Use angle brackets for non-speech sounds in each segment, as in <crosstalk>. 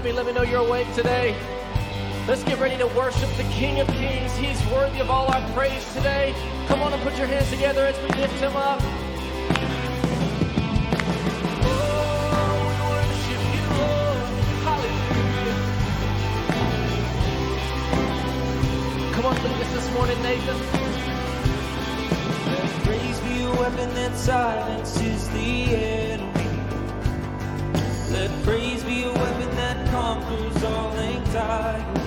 at me. Let me know you're awake today. Let's get ready to worship the King of Kings. He's worthy of all our praise today. Come on and put your hands together as we lift him up. Come on, lead us this morning, Nathan. Let praise be a weapon that silences the enemy. Let praise Who's all linked.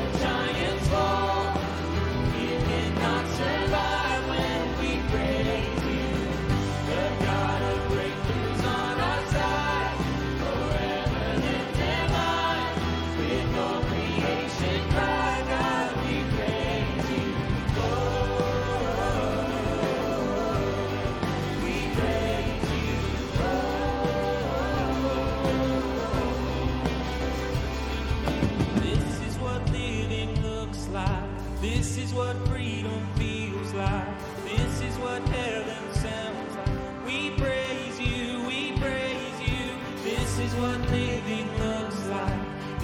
sunshine.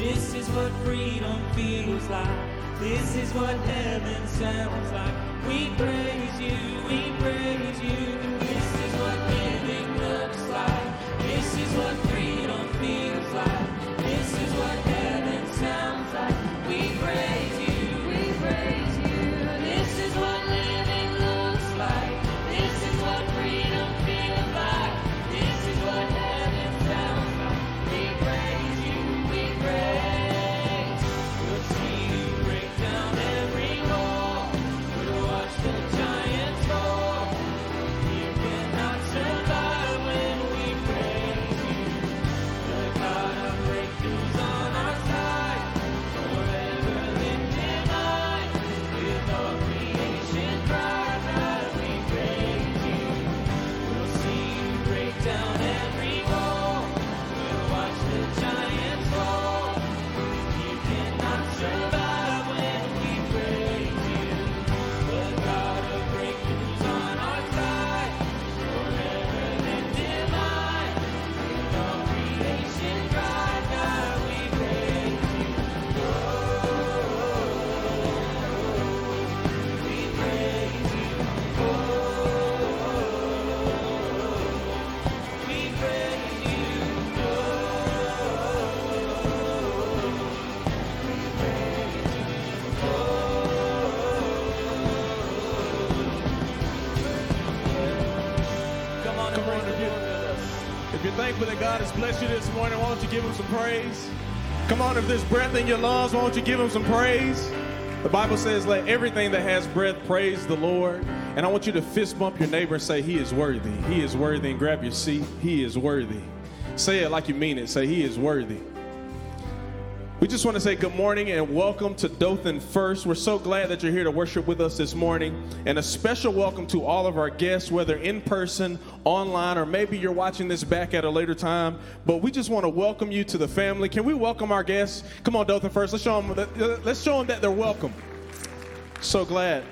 This is what freedom feels like. This is what heaven sounds like. We praise you, we praise you. This is that God has blessed you this morning, why don't you give him some praise? Come on, if there's breath in your lungs, why don't you give him some praise? The Bible says, let everything that has breath praise the Lord. And I want you to fist bump your neighbor and say, He is worthy. He is worthy. And grab your seat. He is worthy. Say it like you mean it. Say, He is worthy. We just want to say good morning and welcome to Dothan First. We're so glad that you're here to worship with us this morning. And a special welcome to all of our guests, whether in person, online, or maybe you're watching this back at a later time. But we just want to welcome you to the family. Can we welcome our guests? Come on, Dothan First. Let's show them let's show them that they're welcome. So glad.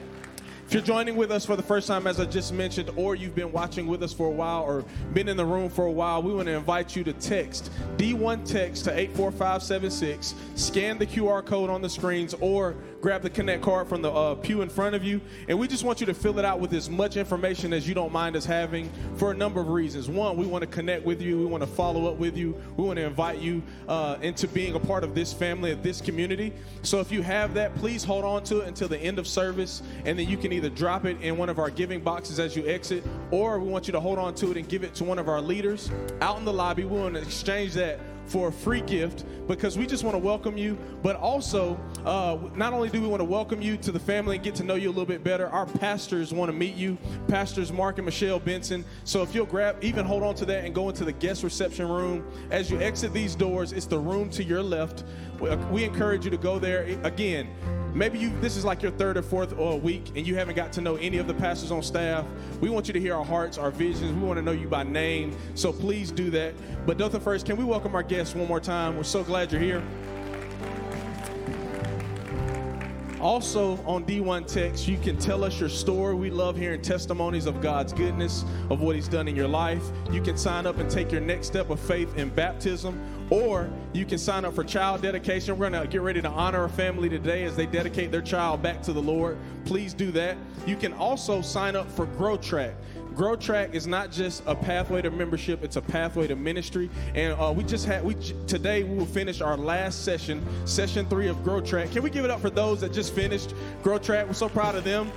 You're joining with us for the first time, as I just mentioned, or you've been watching with us for a while or been in the room for a while, we want to invite you to text D1 text to 84576, scan the QR code on the screens, or grab the Connect card from the uh, pew in front of you. And we just want you to fill it out with as much information as you don't mind us having for a number of reasons. One, we want to connect with you, we want to follow up with you, we want to invite you uh, into being a part of this family, of this community. So if you have that, please hold on to it until the end of service, and then you can either drop it in one of our giving boxes as you exit, or we want you to hold on to it and give it to one of our leaders out in the lobby. We want to exchange that for a free gift because we just want to welcome you. But also, uh, not only do we want to welcome you to the family and get to know you a little bit better, our pastors want to meet you. Pastors Mark and Michelle Benson. So if you'll grab, even hold on to that and go into the guest reception room. As you exit these doors, it's the room to your left. We, we encourage you to go there. Again, maybe you this is like your third or fourth uh, week and you haven't got to know any of the pastors on staff. We want you to hear our hearts our visions. We want to know you by name. So please do that. But Dothan first. Can we welcome our guests one more time? We're so glad you're here. Also, on D1 Text, you can tell us your story. We love hearing testimonies of God's goodness, of what He's done in your life. You can sign up and take your next step of faith in baptism, or you can sign up for child dedication. We're going to get ready to honor a family today as they dedicate their child back to the Lord. Please do that. You can also sign up for Grow Track. Grow Track is not just a pathway to membership; it's a pathway to ministry. And uh, we just had we today we will finish our last session, session three of Grow Track. Can we give it up for those that just finished Grow Track? We're so proud of them.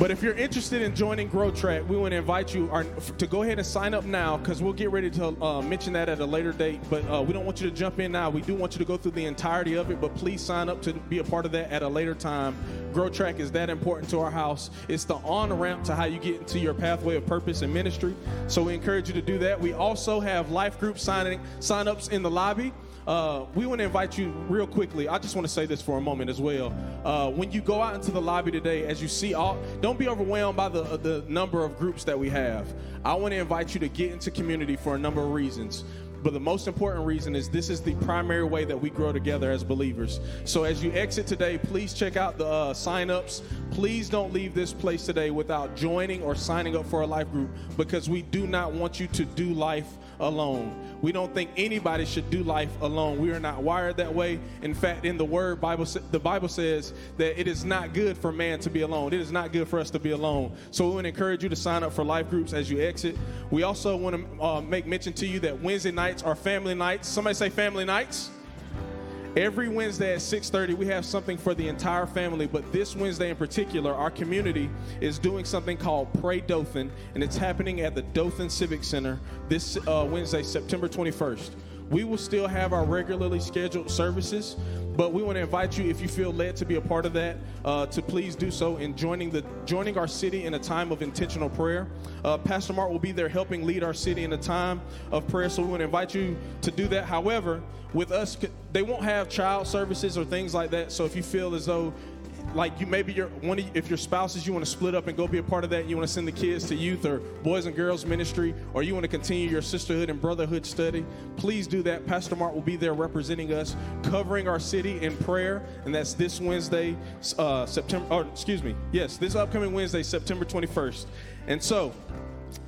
But if you're interested in joining Grow Track, we want to invite you our, to go ahead and sign up now because we'll get ready to uh, mention that at a later date. But uh, we don't want you to jump in now. We do want you to go through the entirety of it, but please sign up to be a part of that at a later time. Grow Track is that important to our house. It's the on ramp to how you get into your pathway of purpose and ministry. So we encourage you to do that. We also have life group signing sign ups in the lobby. Uh, we want to invite you real quickly. I just want to say this for a moment as well. Uh, when you go out into the lobby today, as you see all, don't be overwhelmed by the the number of groups that we have. I want to invite you to get into community for a number of reasons. But the most important reason is this is the primary way that we grow together as believers. So as you exit today, please check out the uh, sign-ups. Please don't leave this place today without joining or signing up for a life group because we do not want you to do life alone. We don't think anybody should do life alone. We are not wired that way. In fact, in the word Bible the Bible says that it is not good for man to be alone. It is not good for us to be alone. So we want to encourage you to sign up for life groups as you exit. We also want to uh, make mention to you that Wednesday nights are family nights. Somebody say family nights. Every Wednesday at 6:30 we have something for the entire family, but this Wednesday in particular, our community is doing something called Pray Dothan, and it's happening at the Dothan Civic Center this uh, Wednesday, September 21st. We will still have our regularly scheduled services, but we want to invite you, if you feel led to be a part of that, uh, to please do so in joining the joining our city in a time of intentional prayer. Uh, Pastor Mark will be there helping lead our city in a time of prayer, so we want to invite you to do that. However, with us, they won't have child services or things like that. So if you feel as though like you maybe your one of, if your spouses you want to split up and go be a part of that you want to send the kids to youth or boys and girls ministry or you want to continue your sisterhood and brotherhood study please do that pastor mark will be there representing us covering our city in prayer and that's this wednesday uh, september or excuse me yes this upcoming wednesday september 21st and so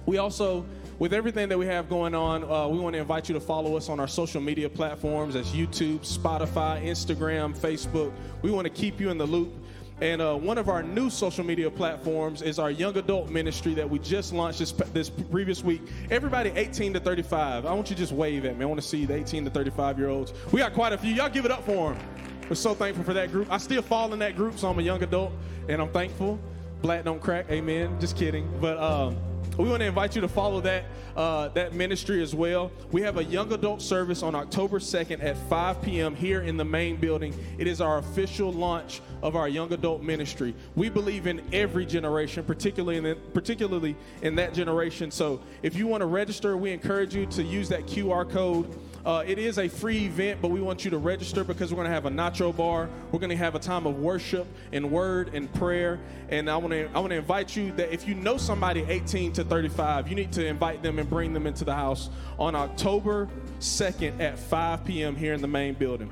we also with everything that we have going on, uh, we want to invite you to follow us on our social media platforms as YouTube, Spotify, Instagram, Facebook. We want to keep you in the loop. And uh, one of our new social media platforms is our young adult ministry that we just launched this, this previous week. Everybody 18 to 35. I want you to just wave at me. I want to see the 18 to 35 year olds. We got quite a few. Y'all give it up for them. We're so thankful for that group. I still fall in that group, so I'm a young adult, and I'm thankful. Black don't crack. Amen. Just kidding. But um, we want to invite you to follow that uh, that ministry as well. We have a young adult service on October 2nd at 5 p.m. here in the main building. It is our official launch of our young adult ministry. We believe in every generation, particularly in the, particularly in that generation. So if you want to register, we encourage you to use that QR code Uh, it is a free event, but we want you to register because we're going to have a nacho bar. We're going to have a time of worship and word and prayer. And I want to I want to invite you that if you know somebody 18 to 35, you need to invite them and bring them into the house on October 2nd at 5 p.m. here in the main building.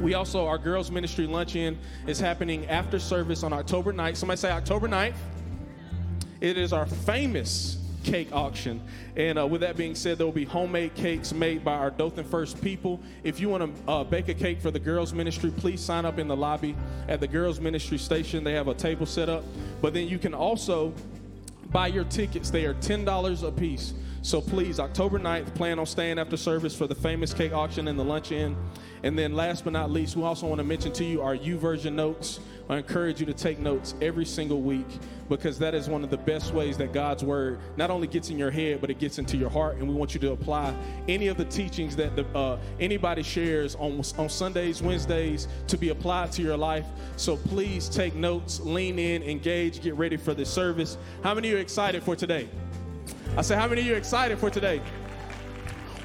We also, our girls' ministry luncheon is happening after service on October 9th. Somebody say October 9th. It is our famous cake auction. And uh, with that being said, there will be homemade cakes made by our Dothan First people. If you want to uh, bake a cake for the girls' ministry, please sign up in the lobby at the girls' ministry station. They have a table set up. But then you can also buy your tickets, they are $10 a piece. So please, October 9th, plan on staying after service for the famous cake auction and the lunch in. And then last but not least, we also want to mention to you our YouVersion notes. I encourage you to take notes every single week because that is one of the best ways that God's word not only gets in your head, but it gets into your heart. And we want you to apply any of the teachings that the, uh, anybody shares on, on Sundays, Wednesdays to be applied to your life. So please take notes, lean in, engage, get ready for this service. How many of you are excited for today? I said, how many of you are excited for today?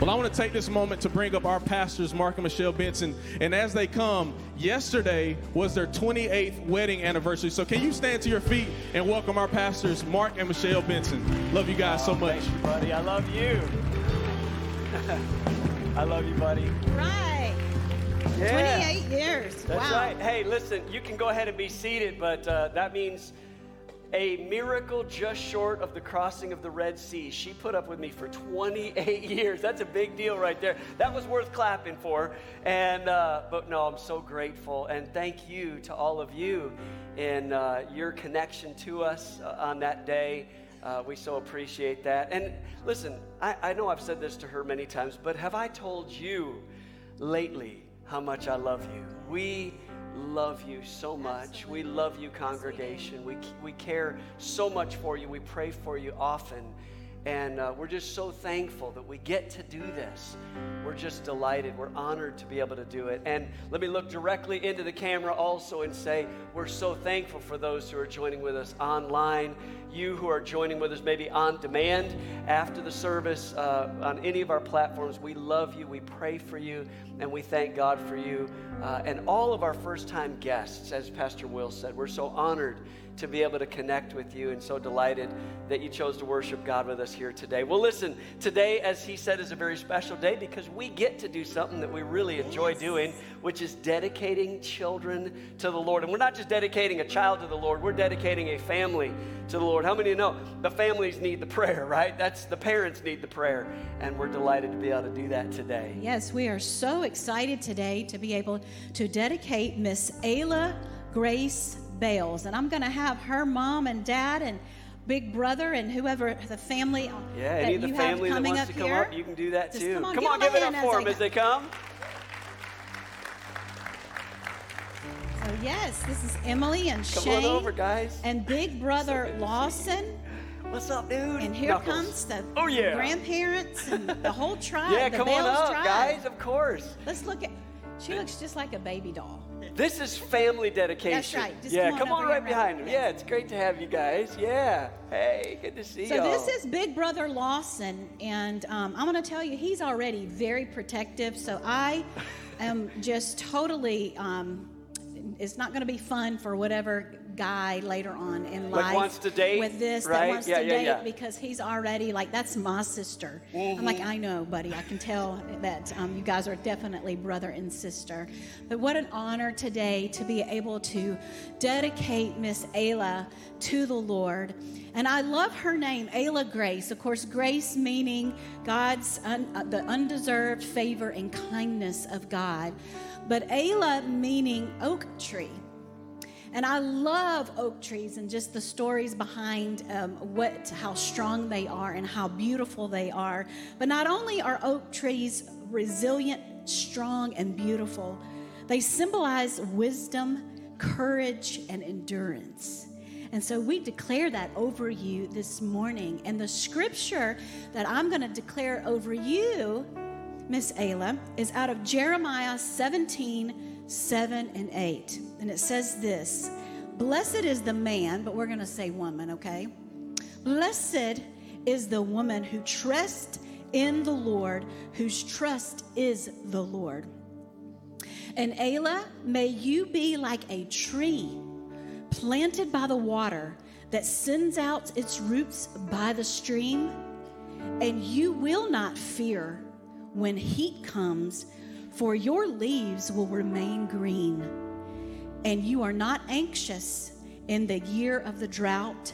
Well, I want to take this moment to bring up our pastors, Mark and Michelle Benson. And as they come, yesterday was their 28th wedding anniversary. So can you stand to your feet and welcome our pastors, Mark and Michelle Benson? Love you guys so much. Thank you, buddy. I love you. <laughs> I love you, buddy. Right. Yeah. 28 years. That's wow. right. Hey, listen, you can go ahead and be seated, but uh, that means a miracle just short of the crossing of the Red Sea. She put up with me for 28 <laughs> years. That's a big deal right there. That was worth clapping for. And uh, but no, I'm so grateful and thank you to all of you in uh, your connection to us uh, on that day. Uh, we so appreciate that. And listen, I, I know I've said this to her many times, but have I told you lately how much I love you? We love you so much. We love you, congregation. We, we care so much for you. We pray for you often. And uh, we're just so thankful that we get to do this. We're just delighted. We're honored to be able to do it. And let me look directly into the camera also and say, we're so thankful for those who are joining with us online. You who are joining with us maybe on demand after the service uh, on any of our platforms. We love you. We pray for you. And we thank God for you. Uh, and all of our first time guests, as Pastor Will said, we're so honored to be able to connect with you and so delighted that you chose to worship God with us here today. Well, listen, today, as he said, is a very special day because we get to do something that we really enjoy doing, which is dedicating children to the Lord. And we're not just dedicating a child to the Lord, we're dedicating a family to the Lord. How many know the families need the prayer, right? That's the parents need the prayer. And we're delighted to be able to do that today. Yes, we are so excited today to be able to dedicate Miss Ayla Grace Bales. And I'm going to have her mom and dad and big brother and whoever the family Yeah, that any of the you have family that coming wants up to come here. up, you can do that Just too. come on, come give on, them a give it up for them as they come. Yes, this is Emily and Come Shane on over, guys. and big brother good to see you. Lawson. What's up, dude? And here Knuckles. comes the Oh, yeah. grandparents and the whole <laughs> tribe. Yeah, the come Bales on up, tribe. guys. Of course. Let's look at. She looks just like a baby doll. This is family dedication. That's right. Just yeah, come on come on, over right behind Robert. him. Yeah, it's great to have you guys. Yeah. Hey, good to see So y'all. this is Big Brother Lawson, and um, I'm going to tell you, he's already very protective. So I am just totally. Um, it's not going to be fun for whatever guy later on in Like life wants to date, with this right? that wants Yeah, to yeah, date yeah. because he's already like that's my sister. I'm Mm-hmm. like I know, buddy. I can tell that um, you guys are definitely brother and sister. But what an honor today to be able to dedicate Miss Ayla to the Lord. And I love her name, Ayla Grace. Of course, grace meaning God's un, uh, the undeserved favor and kindness of God, but Ayla meaning oak tree. And I love oak trees and just the stories behind um, what, how strong they are and how beautiful they are. But not only are oak trees resilient, strong, and beautiful, they symbolize wisdom, courage, and endurance. And so we declare that over you this morning. And the scripture that I'm going to declare over you, Miss Ayla, is out of Jeremiah 17 7 and 8. And it says this Blessed is the man, but we're going to say woman, okay? Blessed is the woman who trusts in the Lord, whose trust is the Lord. And Ayla, may you be like a tree planted by the water that sends out its roots by the stream, and you will not fear when heat comes, for your leaves will remain green, and you are not anxious in the year of the drought,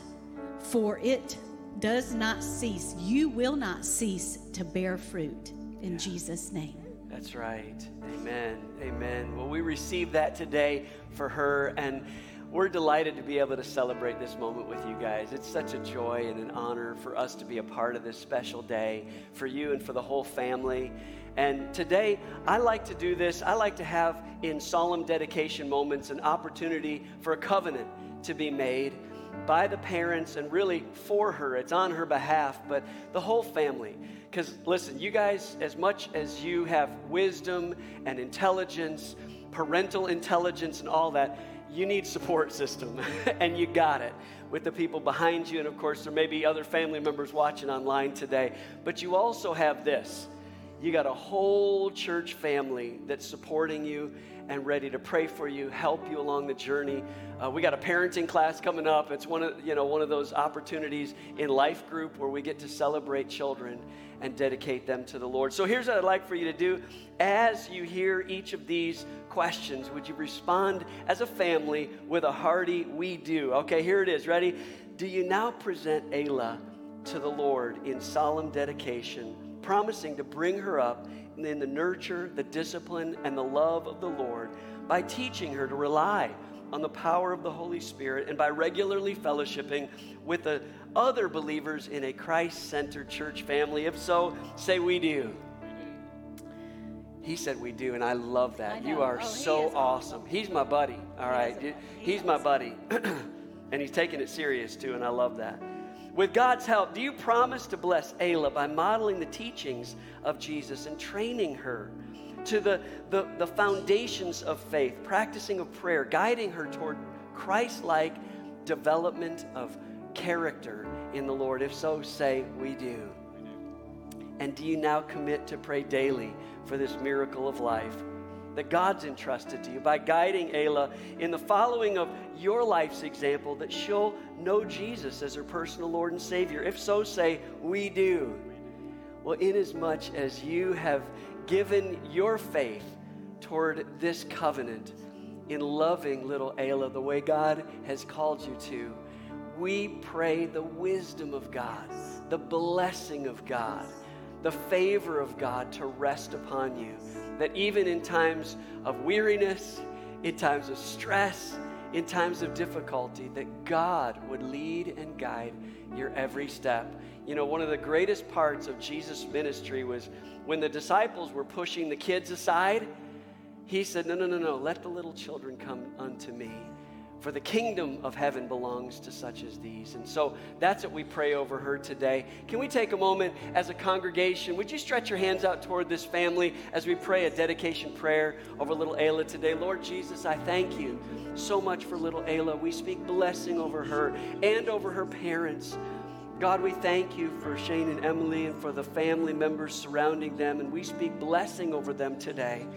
for it does not cease. You will not cease to bear fruit in Jesus' name. That's right. Amen. Amen. Well, we receive that today for her, and we're delighted to be able to celebrate this moment with you guys. It's such a joy and an honor for us to be a part of this special day for you and for the whole family. And today, I like to do this. I like to have in solemn dedication moments an opportunity for a covenant to be made by the parents and really for her. It's on her behalf, but the whole family. Because listen, you guys, as much as you have wisdom and intelligence, parental intelligence, and all that, you need support system, <laughs> and you got it with the people behind you. And of course, there may be other family members watching online today, but you also have this. You got a whole church family that's supporting you and ready to pray for you, help you along the journey. Uh, we got a parenting class coming up. It's one of you know one of those opportunities in life group where we get to celebrate children and dedicate them to the Lord. So here's what I'd like for you to do. As you hear each of these questions, would you respond as a family with a hearty "We do"? Okay, here it is. Ready? Do you now present Ayla to the Lord in solemn dedication, promising to bring her up in the nurture, the discipline, and the love of the Lord by teaching her to rely on the power of the Holy Spirit and by regularly fellowshipping with the other believers in a Christ centered church family? If so, say we do. He said we do, and I love that. I you are Oh, so awesome. He's my buddy, all right? is a buddy. He He's my buddy. <clears throat> and he's taking it serious too, and I love that. With God's help, do you promise to bless Ayla by modeling the teachings of Jesus and training her to the, the, the foundations of faith, practicing of prayer, guiding her toward Christ like development of character in the Lord? If so, say, We do. And do you now commit to pray daily for this miracle of life that God's entrusted to you by guiding Ayla in the following of your life's example that she'll know Jesus as her personal Lord and Savior? If so, say, We do. Well, inasmuch as you have given your faith toward this covenant in loving little Ayla the way God has called you to, we pray the wisdom of God, the blessing of God, the favor of God to rest upon you. That even in times of weariness, in times of stress, in times of difficulty, that God would lead and guide your every step. You know, one of the greatest parts of Jesus' ministry was when the disciples were pushing the kids aside, he said, No, no, no, no, let the little children come unto me. For the kingdom of heaven belongs to such as these. And so that's what we pray over her today. Can we take a moment as a congregation? Would you stretch your hands out toward this family as we pray a dedication prayer over little Ayla today? Lord Jesus, I thank you so much for little Ayla. We speak blessing over her and over her parents. God, we thank you for Shane and Emily and for the family members surrounding them, and we speak blessing over them today.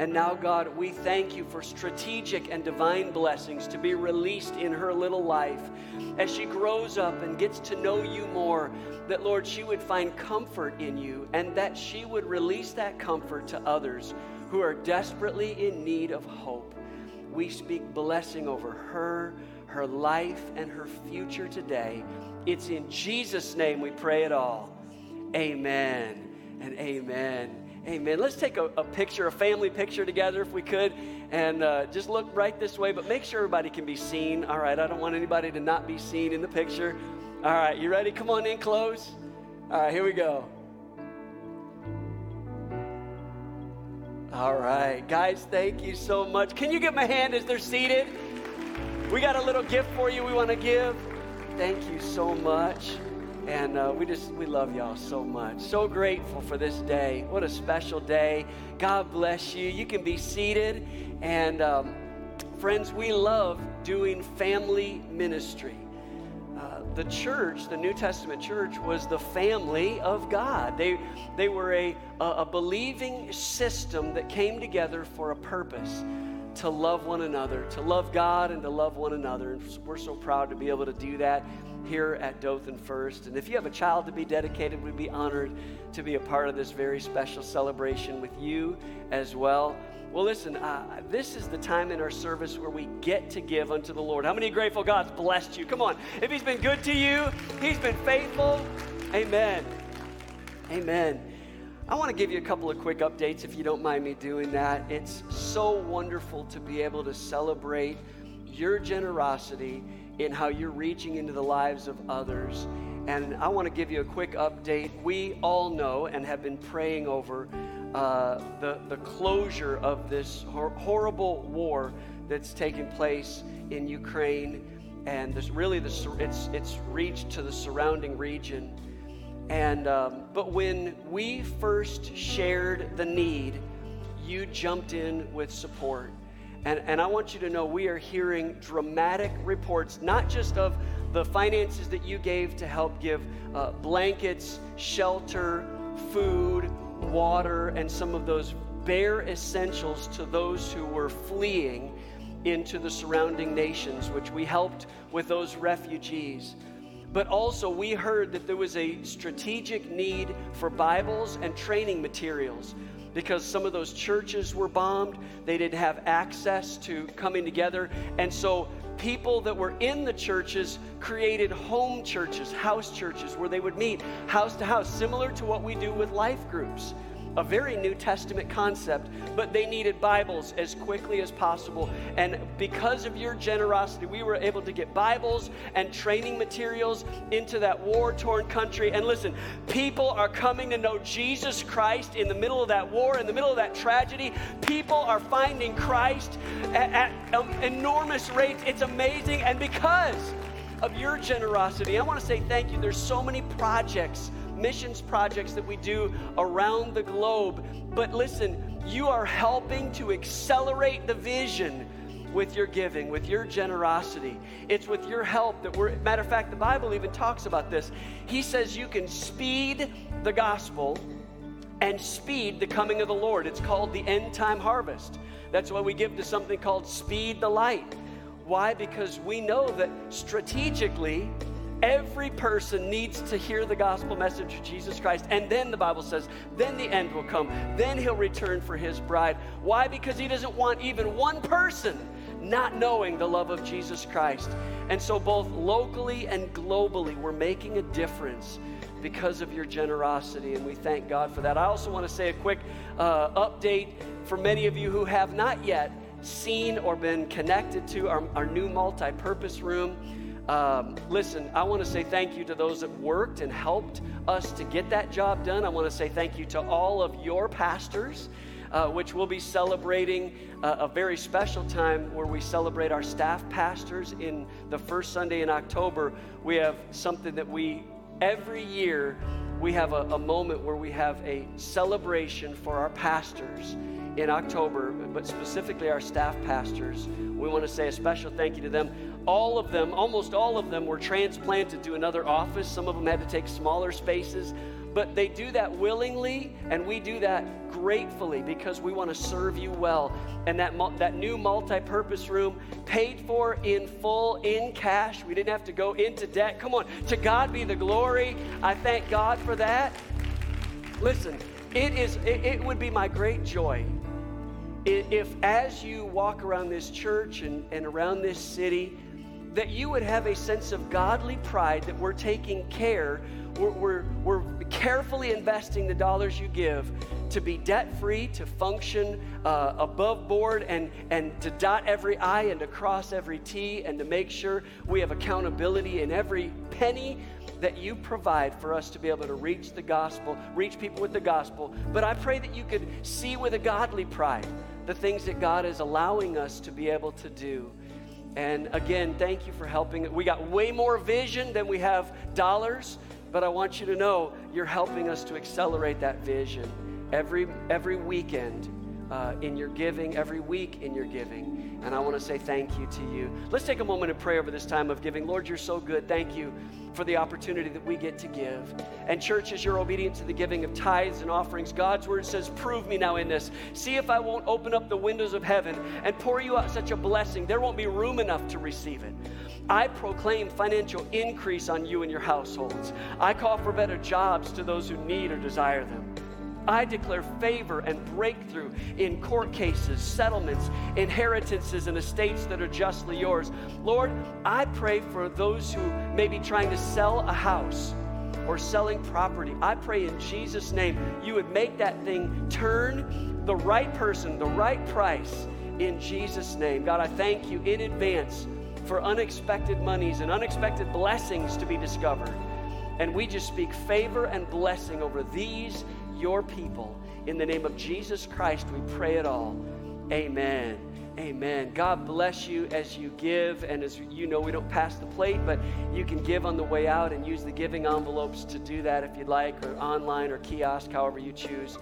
And now, God, we thank you for strategic and divine blessings to be released in her little life as she grows up and gets to know you more. That, Lord, she would find comfort in you and that she would release that comfort to others who are desperately in need of hope. We speak blessing over her, her life, and her future today. It's in Jesus' name we pray it all. Amen and amen. Amen. Let's take a, a picture, a family picture together if we could, and uh, just look right this way, but make sure everybody can be seen. All right, I don't want anybody to not be seen in the picture. All right, you ready? Come on in close. All right, here we go. All right, guys, thank you so much. Can you give them a hand as they're seated? We got a little gift for you we want to give. Thank you so much. And uh, we just, we love y'all so much. So grateful for this day. What a special day. God bless you. You can be seated. And um, friends, we love doing family ministry. Uh, the church, the New Testament church, was the family of God. They, they were a, a, a believing system that came together for a purpose to love one another, to love God and to love one another. And we're so proud to be able to do that here at Dothan First. And if you have a child to be dedicated, we'd be honored to be a part of this very special celebration with you as well. Well, listen, uh, this is the time in our service where we get to give unto the Lord. How many grateful God's blessed you? Come on. If He's been good to you, He's been faithful. Amen. Amen. I want to give you a couple of quick updates if you don't mind me doing that. It's so wonderful to be able to celebrate your generosity in how you're reaching into the lives of others. And I want to give you a quick update. We all know and have been praying over uh, the, the closure of this hor- horrible war that's taken place in Ukraine. And this really, the, it's, it's reached to the surrounding region. And, um, but when we first shared the need, you jumped in with support. And, and I want you to know we are hearing dramatic reports, not just of the finances that you gave to help give uh, blankets, shelter, food, water, and some of those bare essentials to those who were fleeing into the surrounding nations, which we helped with those refugees. But also, we heard that there was a strategic need for Bibles and training materials because some of those churches were bombed. They didn't have access to coming together. And so people that were in the churches created home churches, house churches, where they would meet house to house, similar to what we do with life groups a very New Testament concept, but they needed Bibles as quickly as possible. And because of your generosity, we were able to get Bibles and training materials into that war torn country. And listen, people are coming to know Jesus Christ in the middle of that war, in the middle of that tragedy. People are finding Christ at, at um, enormous rates. It's amazing. And because of your generosity, I want to say thank you. There's so many projects missions projects that we do around the globe. But listen, you are helping to accelerate the vision with your giving, with your generosity. It's with your help that we're, matter of fact, the Bible even talks about this. He says you can speed the gospel and speed the coming of the Lord. It's called the end time harvest. That's why we give to something called Speed the Light. Why? Because we know that strategically, Every person needs to hear the gospel message of Jesus Christ. And then the Bible says, then the end will come. Then he'll return for his bride. Why? Because he doesn't want even one person not knowing the love of Jesus Christ. And so, both locally and globally, we're making a difference because of your generosity, and we thank God for that. I also want to say a quick uh, update for many of you who have not yet seen or been connected to our, our new multi purpose room. Um, listen, I want to say thank you to those that worked and helped us to get that job done. I want to say thank you to all of your pastors. Uh, which we'll be celebrating uh, a very special time where we celebrate our staff pastors in the first Sunday in October. We have something that we, every year, we have a, a moment where we have a celebration for our pastors in October, but specifically our staff pastors. We want to say a special thank you to them all of them, almost all of them, were transplanted to another office. Some of them had to take smaller spaces, but they do that willingly, and we do that gratefully because we want to serve you well. And that, that new multi purpose room, paid for in full, in cash. We didn't have to go into debt. Come on, to God be the glory. I thank God for that. Listen, it, is, it, it would be my great joy if, as you walk around this church and, and around this city, that you would have a sense of godly pride that we're taking care, we're, we're, we're carefully investing the dollars you give to be debt free, to function uh, above board, and, and to dot every I and to cross every T, and to make sure we have accountability in every penny that you provide for us to be able to reach the gospel, reach people with the gospel. But I pray that you could see with a godly pride the things that God is allowing us to be able to do. And again, thank you for helping. We got way more vision than we have dollars, but I want you to know you're helping us to accelerate that vision. Every, every weekend, uh, in your giving, every week in your giving. And I want to say thank you to you. Let's take a moment of prayer over this time of giving. Lord, you're so good. Thank you for the opportunity that we get to give. And church, as you're obedient to the giving of tithes and offerings, God's word says, Prove me now in this. See if I won't open up the windows of heaven and pour you out such a blessing. There won't be room enough to receive it. I proclaim financial increase on you and your households. I call for better jobs to those who need or desire them. I declare favor and breakthrough in court cases, settlements, inheritances, and estates that are justly yours. Lord, I pray for those who may be trying to sell a house or selling property. I pray in Jesus' name you would make that thing turn the right person, the right price in Jesus' name. God, I thank you in advance for unexpected monies and unexpected blessings to be discovered. And we just speak favor and blessing over these your people. In the name of Jesus Christ, we pray it all. Amen. Amen. God bless you as you give. And as you know, we don't pass the plate, but you can give on the way out and use the giving envelopes to do that if you'd like, or online or kiosk, however you choose.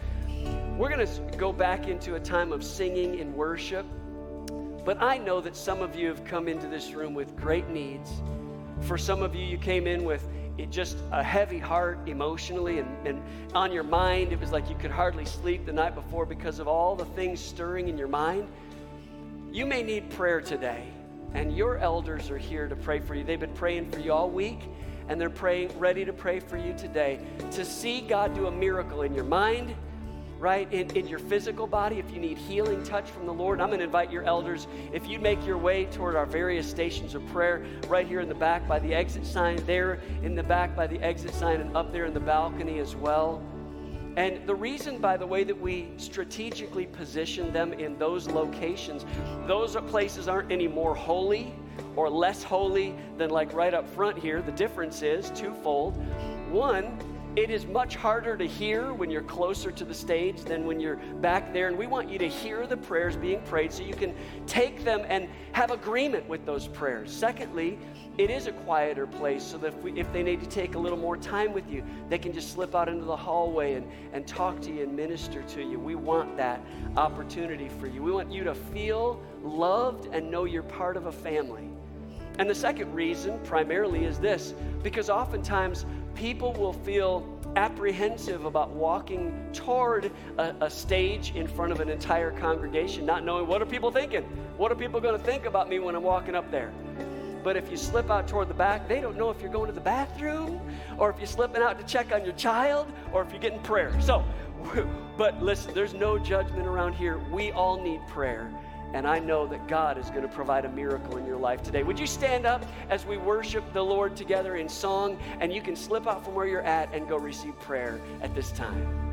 We're going to go back into a time of singing and worship. But I know that some of you have come into this room with great needs. For some of you, you came in with it just a heavy heart emotionally and, and on your mind. It was like you could hardly sleep the night before because of all the things stirring in your mind. You may need prayer today, and your elders are here to pray for you. They've been praying for you all week, and they're praying, ready to pray for you today to see God do a miracle in your mind right? In, in your physical body, if you need healing touch from the Lord, I'm going to invite your elders, if you make your way toward our various stations of prayer, right here in the back by the exit sign, there in the back by the exit sign, and up there in the balcony as well. And the reason, by the way, that we strategically position them in those locations, those places aren't any more holy or less holy than like right up front here. The difference is twofold. One, it is much harder to hear when you're closer to the stage than when you're back there. And we want you to hear the prayers being prayed so you can take them and have agreement with those prayers. Secondly, it is a quieter place so that if, we, if they need to take a little more time with you, they can just slip out into the hallway and, and talk to you and minister to you. We want that opportunity for you. We want you to feel loved and know you're part of a family. And the second reason, primarily, is this because oftentimes people will feel apprehensive about walking toward a, a, stage in front of an entire congregation, not knowing what are people thinking? What are people going to think about me when I'm walking up there? But if you slip out toward the back, they don't know if you're going to the bathroom or if you're slipping out to check on your child or if you're getting prayer. So, <laughs> but listen, there's no judgment around here. We all need prayer. And I know that God is going to provide a miracle in your life today. Would you stand up as we worship the Lord together in song? And you can slip out from where you're at and go receive prayer at this time.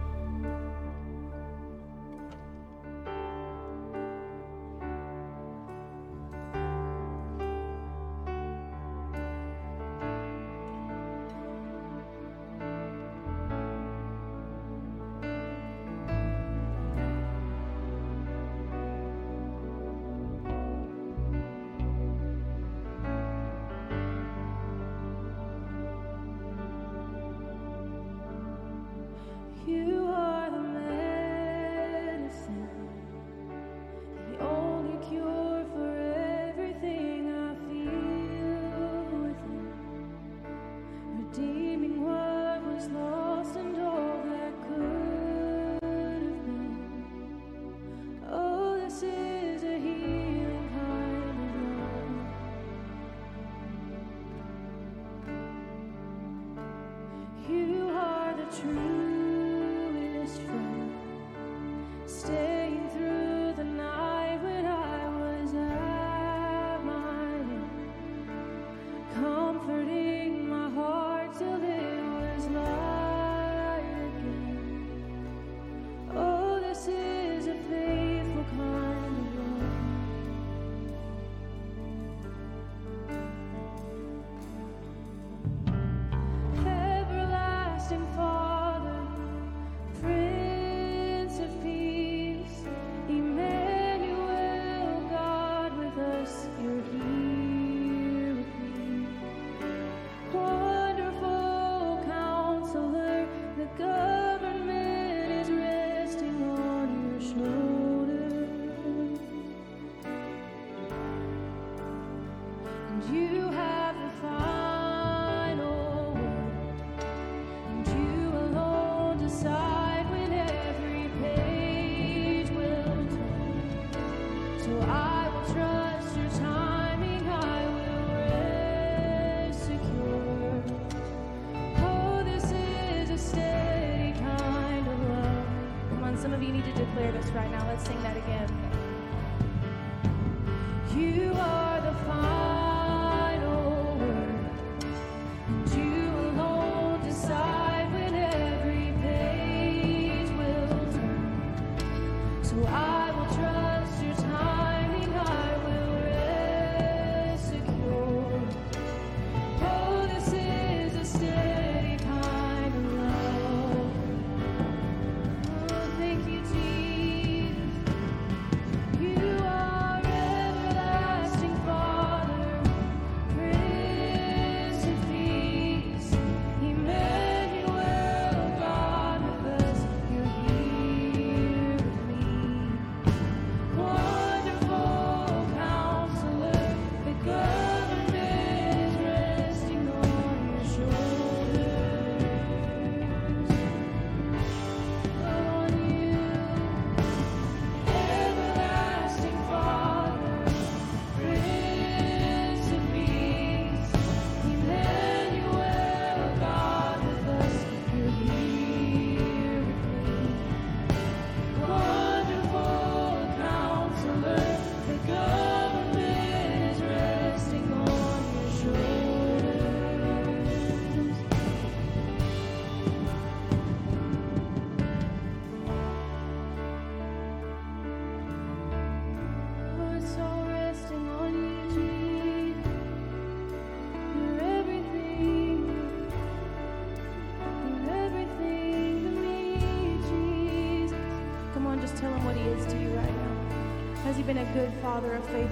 of you need to declare this right now. Let's sing that again. You are the Father. father of faith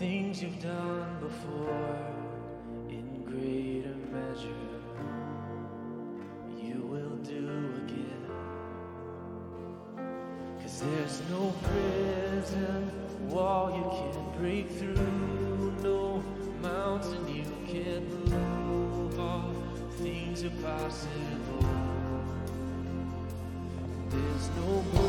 things you've done before, in greater measure, you will do again. Cause there's no prison wall you can't break through, no mountain you can't move. All things are possible. There's no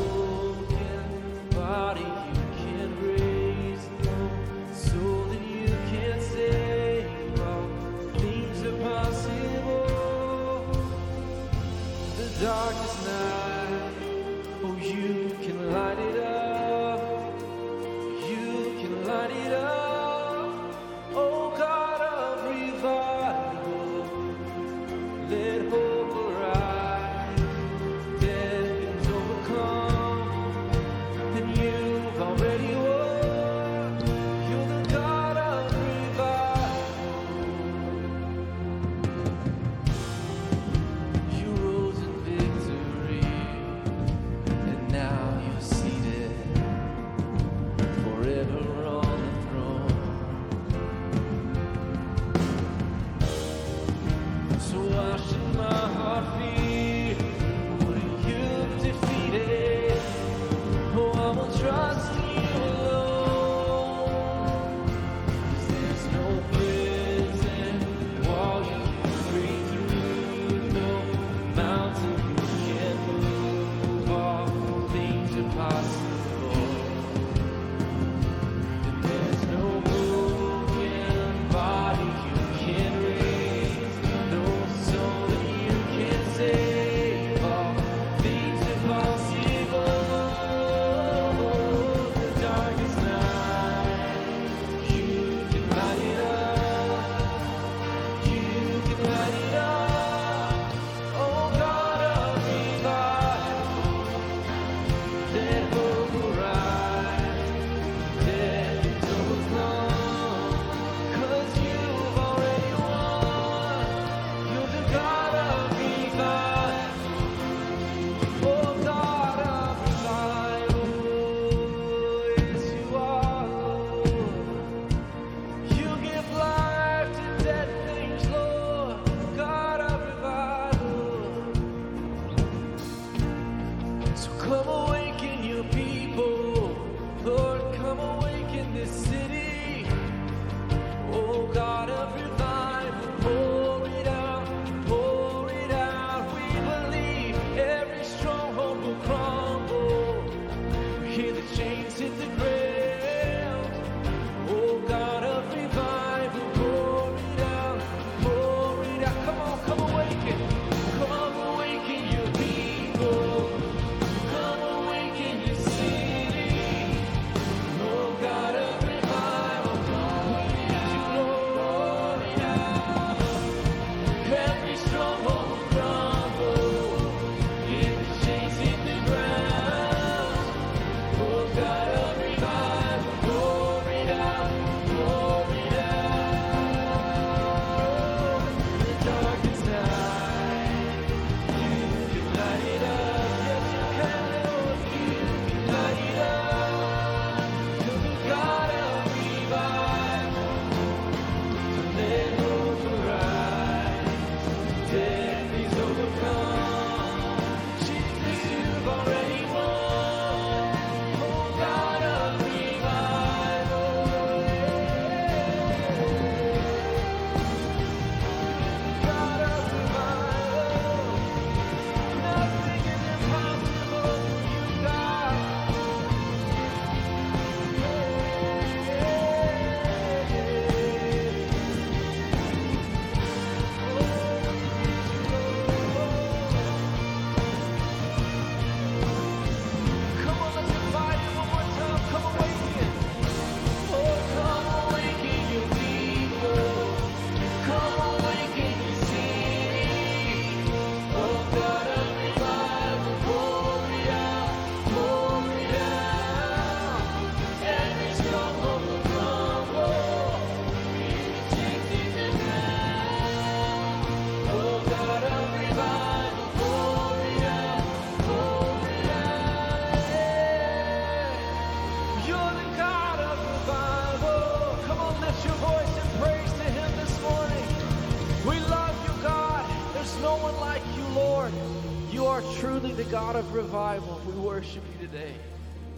are truly the God of revival. We worship you today.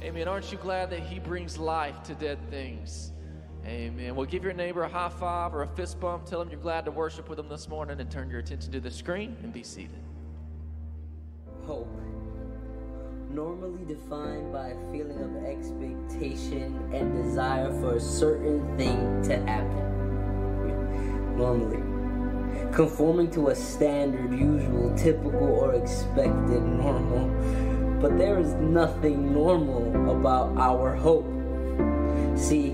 Amen. Aren't you glad that He brings life to dead things? Amen. Well, give your neighbor a high five or a fist bump. Tell him you're glad to worship with him this morning and turn your attention to the screen and be seated. Hope. Normally defined by a feeling of expectation and desire for a certain thing to happen. <laughs> Normally. Conforming to a standard, usual, typical, or expected normal. But there is nothing normal about our hope. See,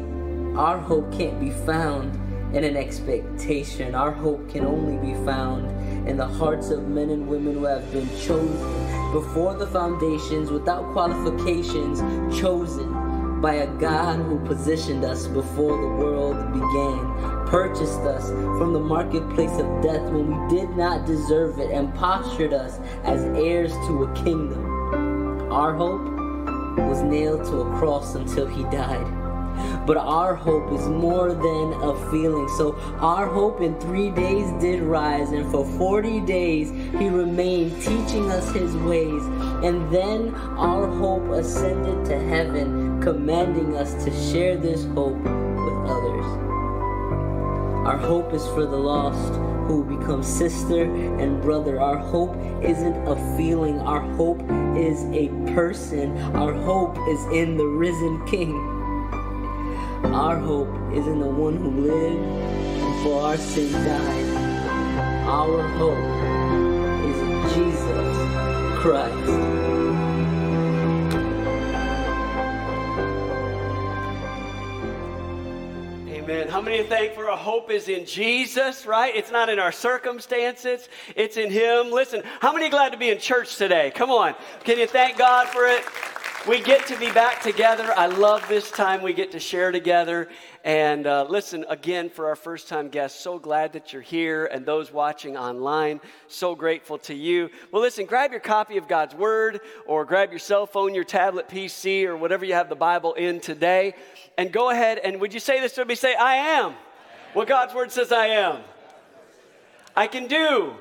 our hope can't be found in an expectation. Our hope can only be found in the hearts of men and women who have been chosen before the foundations, without qualifications, chosen by a God who positioned us before the world began, purchased us from the marketplace of death when we did not deserve it, and postured us as heirs to a kingdom. Our hope was nailed to a cross until he died. But our hope is more than a feeling. So our hope in three days did rise, and for 40 days he remained teaching us his ways. And then our hope ascended to heaven, commanding us to share this hope with others. Our hope is for the lost who become sister and brother. Our hope isn't a feeling, our hope is a person. Our hope is in the risen King. Our hope is in the one who lived and for our sin died. Our hope is Jesus Christ. Amen. How many thank for our hope is in Jesus, right? It's not in our circumstances, it's in Him. Listen, how many glad to be in church today? Come on. Can you thank God for it? We get to be back together. I love this time we get to share together. And uh, listen, again, for our first time guests, so glad that you're here. And those watching online, so grateful to you. Well, listen, grab your copy of God's Word or grab your cell phone, your tablet, PC, or whatever you have the Bible in today. And go ahead and would you say this to me? Say, I am what God's Word says I am. I can do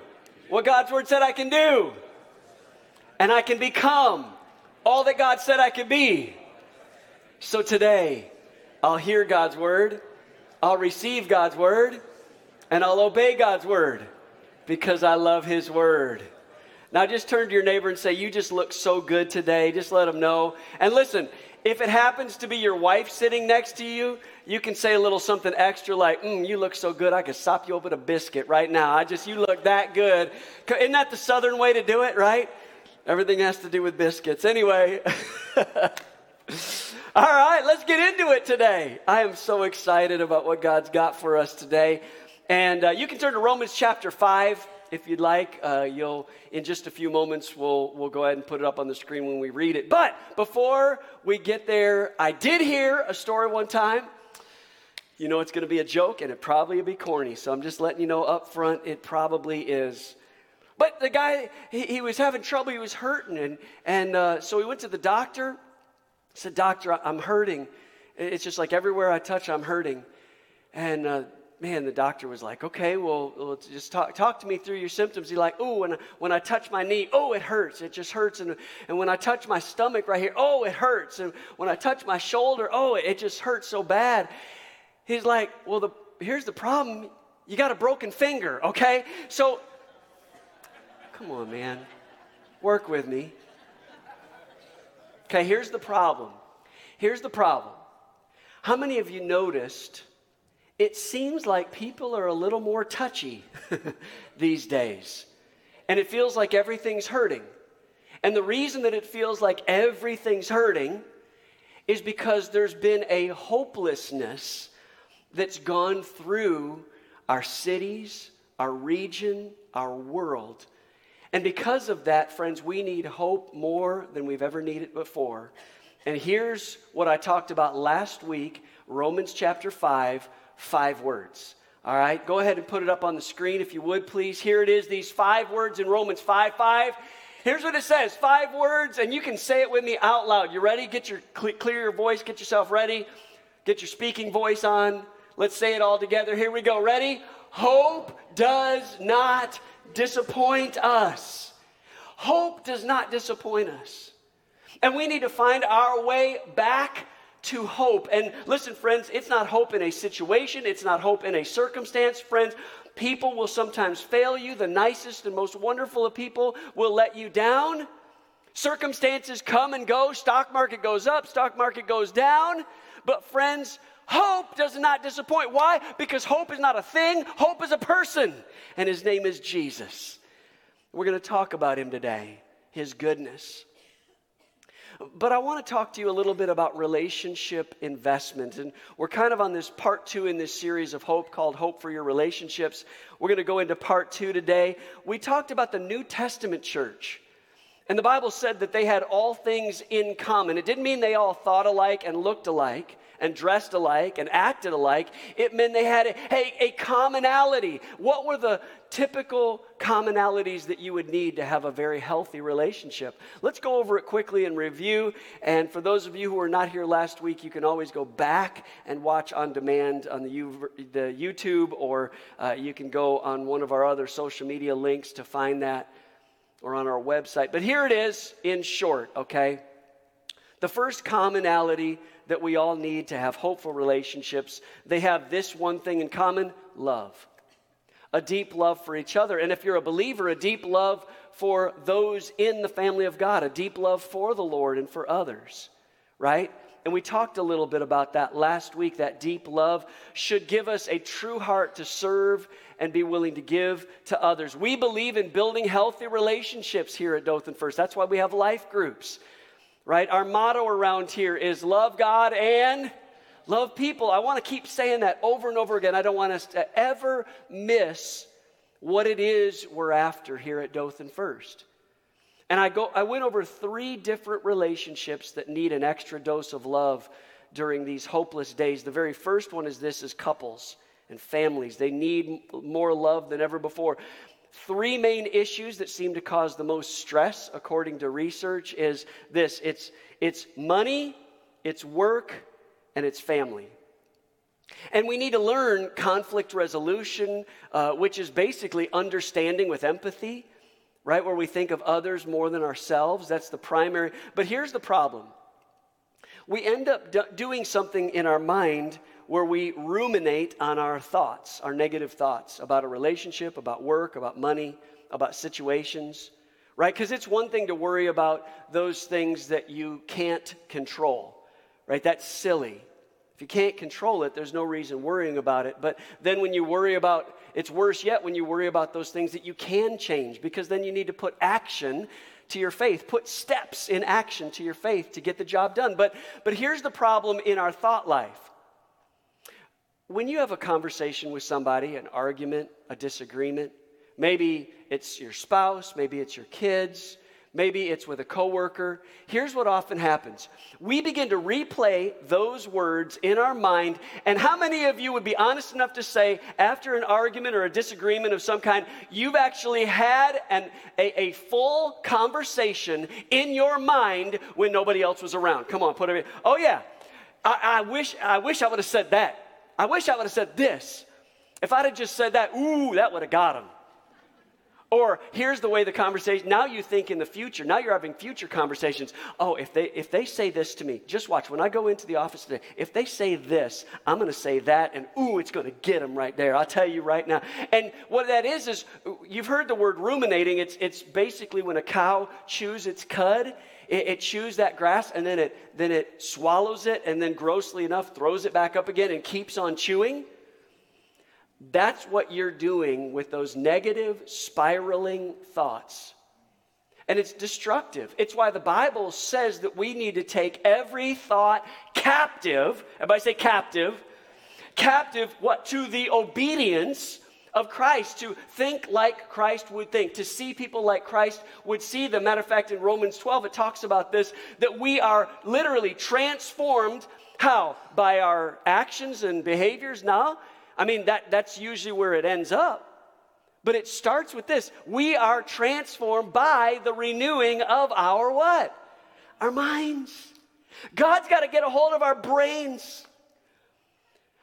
what God's Word said I can do. And I can become all that God said I could be. So today, I'll hear God's word, I'll receive God's word, and I'll obey God's word because I love His word. Now, just turn to your neighbor and say, You just look so good today. Just let them know. And listen, if it happens to be your wife sitting next to you, you can say a little something extra like, mm, You look so good, I could sop you up with a biscuit right now. I just, you look that good. Isn't that the southern way to do it, right? Everything has to do with biscuits. Anyway. <laughs> All right, let's get into it today. I am so excited about what God's got for us today. And uh, you can turn to Romans chapter 5 if you'd like. Uh, you'll, in just a few moments, we'll, we'll go ahead and put it up on the screen when we read it. But before we get there, I did hear a story one time. You know it's going to be a joke and it probably will be corny. So I'm just letting you know up front, it probably is. But the guy, he, he was having trouble, he was hurting. And, and uh, so he went to the doctor. Said, Doctor, I'm hurting. It's just like everywhere I touch, I'm hurting. And uh, man, the doctor was like, okay, well, well just talk, talk to me through your symptoms. He's like, oh, when, I, when I touch my knee, oh, it hurts. It just hurts. And, and when I touch my stomach right here, oh, it hurts. And when I touch my shoulder, oh, it just hurts so bad. He's like, well, the, here's the problem. You got a broken finger, okay? So Come on, man. Work with me. Okay, here's the problem. Here's the problem. How many of you noticed it seems like people are a little more touchy <laughs> these days? And it feels like everything's hurting. And the reason that it feels like everything's hurting is because there's been a hopelessness that's gone through our cities, our region, our world and because of that, friends, we need hope more than we've ever needed before. And here's what I talked about last week Romans chapter 5, five words. All right, go ahead and put it up on the screen if you would, please. Here it is, these five words in Romans 5 5. Here's what it says five words, and you can say it with me out loud. You ready? Get your clear your voice, get yourself ready, get your speaking voice on. Let's say it all together. Here we go. Ready? Hope does not disappoint us. Hope does not disappoint us. And we need to find our way back to hope. And listen, friends, it's not hope in a situation, it's not hope in a circumstance. Friends, people will sometimes fail you. The nicest and most wonderful of people will let you down. Circumstances come and go. Stock market goes up, stock market goes down. But, friends, hope does not disappoint. Why? Because hope is not a thing, hope is a person, and his name is Jesus. We're going to talk about him today, his goodness. But I want to talk to you a little bit about relationship investment. And we're kind of on this part two in this series of hope called Hope for Your Relationships. We're going to go into part two today. We talked about the New Testament church. And the Bible said that they had all things in common. It didn't mean they all thought alike and looked alike and dressed alike and acted alike. It meant they had a, a, commonality. What were the typical commonalities that you would need to have a very healthy relationship? Let's go over it quickly and review. And for those of you who were not here last week, you can always go back and watch on demand on the, U, the YouTube, or uh, you can go on one of our other social media links to find that or on our website. But here it is in short, okay? The first commonality that we all need to have hopeful relationships, they have this one thing in common love. A deep love for each other. And if you're a believer, a deep love for those in the family of God, a deep love for the Lord and for others, right? And we talked a little bit about that last week. That deep love should give us a true heart to serve and be willing to give to others. We believe in building healthy relationships here at Dothan First. That's why we have life groups right? Our motto around here is love God and love people. I want to keep saying that over and over again. I don't want us to ever miss what it is we're after here at Dothan First. And I, go, I went over three different relationships that need an extra dose of love during these hopeless days. The very first one is this is couples and families. They need more love than ever before three main issues that seem to cause the most stress according to research is this. It's it's money it's work and it's family. And we need to learn conflict resolution uh, which is basically understanding with empathy right where we think of others more than ourselves. That's the primary. But here's the problem. We end up do- doing something in our mind where we ruminate on our thoughts, our negative thoughts about a relationship, about work, about money, about situations, right? Because it's one thing to worry about those things that you can't control, right? That's silly. If you can't control it, there's no reason worrying about it. But then when you worry about, it's worse yet when you worry about those things that you can change, because then you need to put action to your faith, put steps in action to your faith to get the job done. But, but here's the problem in our thought life when you have a conversation with somebody, an argument, a disagreement, maybe it's your spouse, maybe it's your kids, maybe it's with a coworker, here's what often happens. We begin to replay those words in our mind, and how many of you would be honest enough to say after an argument or a disagreement of some kind, you've actually had an, a, a full conversation in your mind when nobody else was around? Come on, put it. In. Oh yeah, I, I wish I wish I would have said that. I wish I would have said this. If I'd have just said that, ooh, that would have got him. Or here's the way the conversation, now you think in the future, now you're having future conversations. Oh, if they if they say this to me, just watch. When I go into the office today, if they say this, I'm gonna say that, and ooh, it's gonna get them right there. I'll tell you right now. And what that is is you've heard the word ruminating. It's it's basically when a cow chews its cud it, it chews that grass and then it, then it swallows it and then, grossly enough, throws it back up again and keeps on chewing. That's what you're doing with those negative, spiraling thoughts. And it's destructive. It's why the Bible says that we need to take every thought captive. Everybody say captive. Captive, what? To the obedience of Christ, to think like Christ would think, to see people like Christ would see them. Matter of fact, in Romans 12, it talks about this that we are literally transformed. How? By our actions and behaviors now? I mean, that, that's usually where it ends up. But it starts with this. We are transformed by the renewing of our what? Our minds. God's got to get a hold of our brains.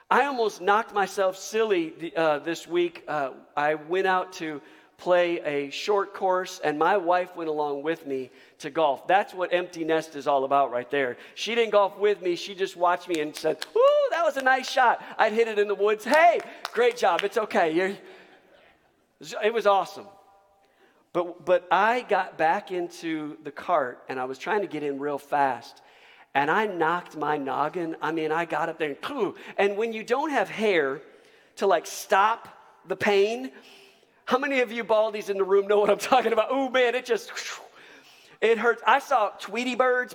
I almost knocked myself silly uh, this week. Uh, I went out to play a short course, and my wife went along with me to golf. That's what empty nest is all about, right there. She didn't golf with me, she just watched me and said, Woo, that was a nice shot. I'd hit it in the woods. Hey, great job. It's okay. You're, it was awesome. But, but I got back into the cart and I was trying to get in real fast. And I knocked my noggin. I mean, I got up there and, and when you don't have hair to like stop the pain, how many of you baldies in the room know what I'm <laughs> talking about? Oh man, it just, it hurts. I saw Tweety birds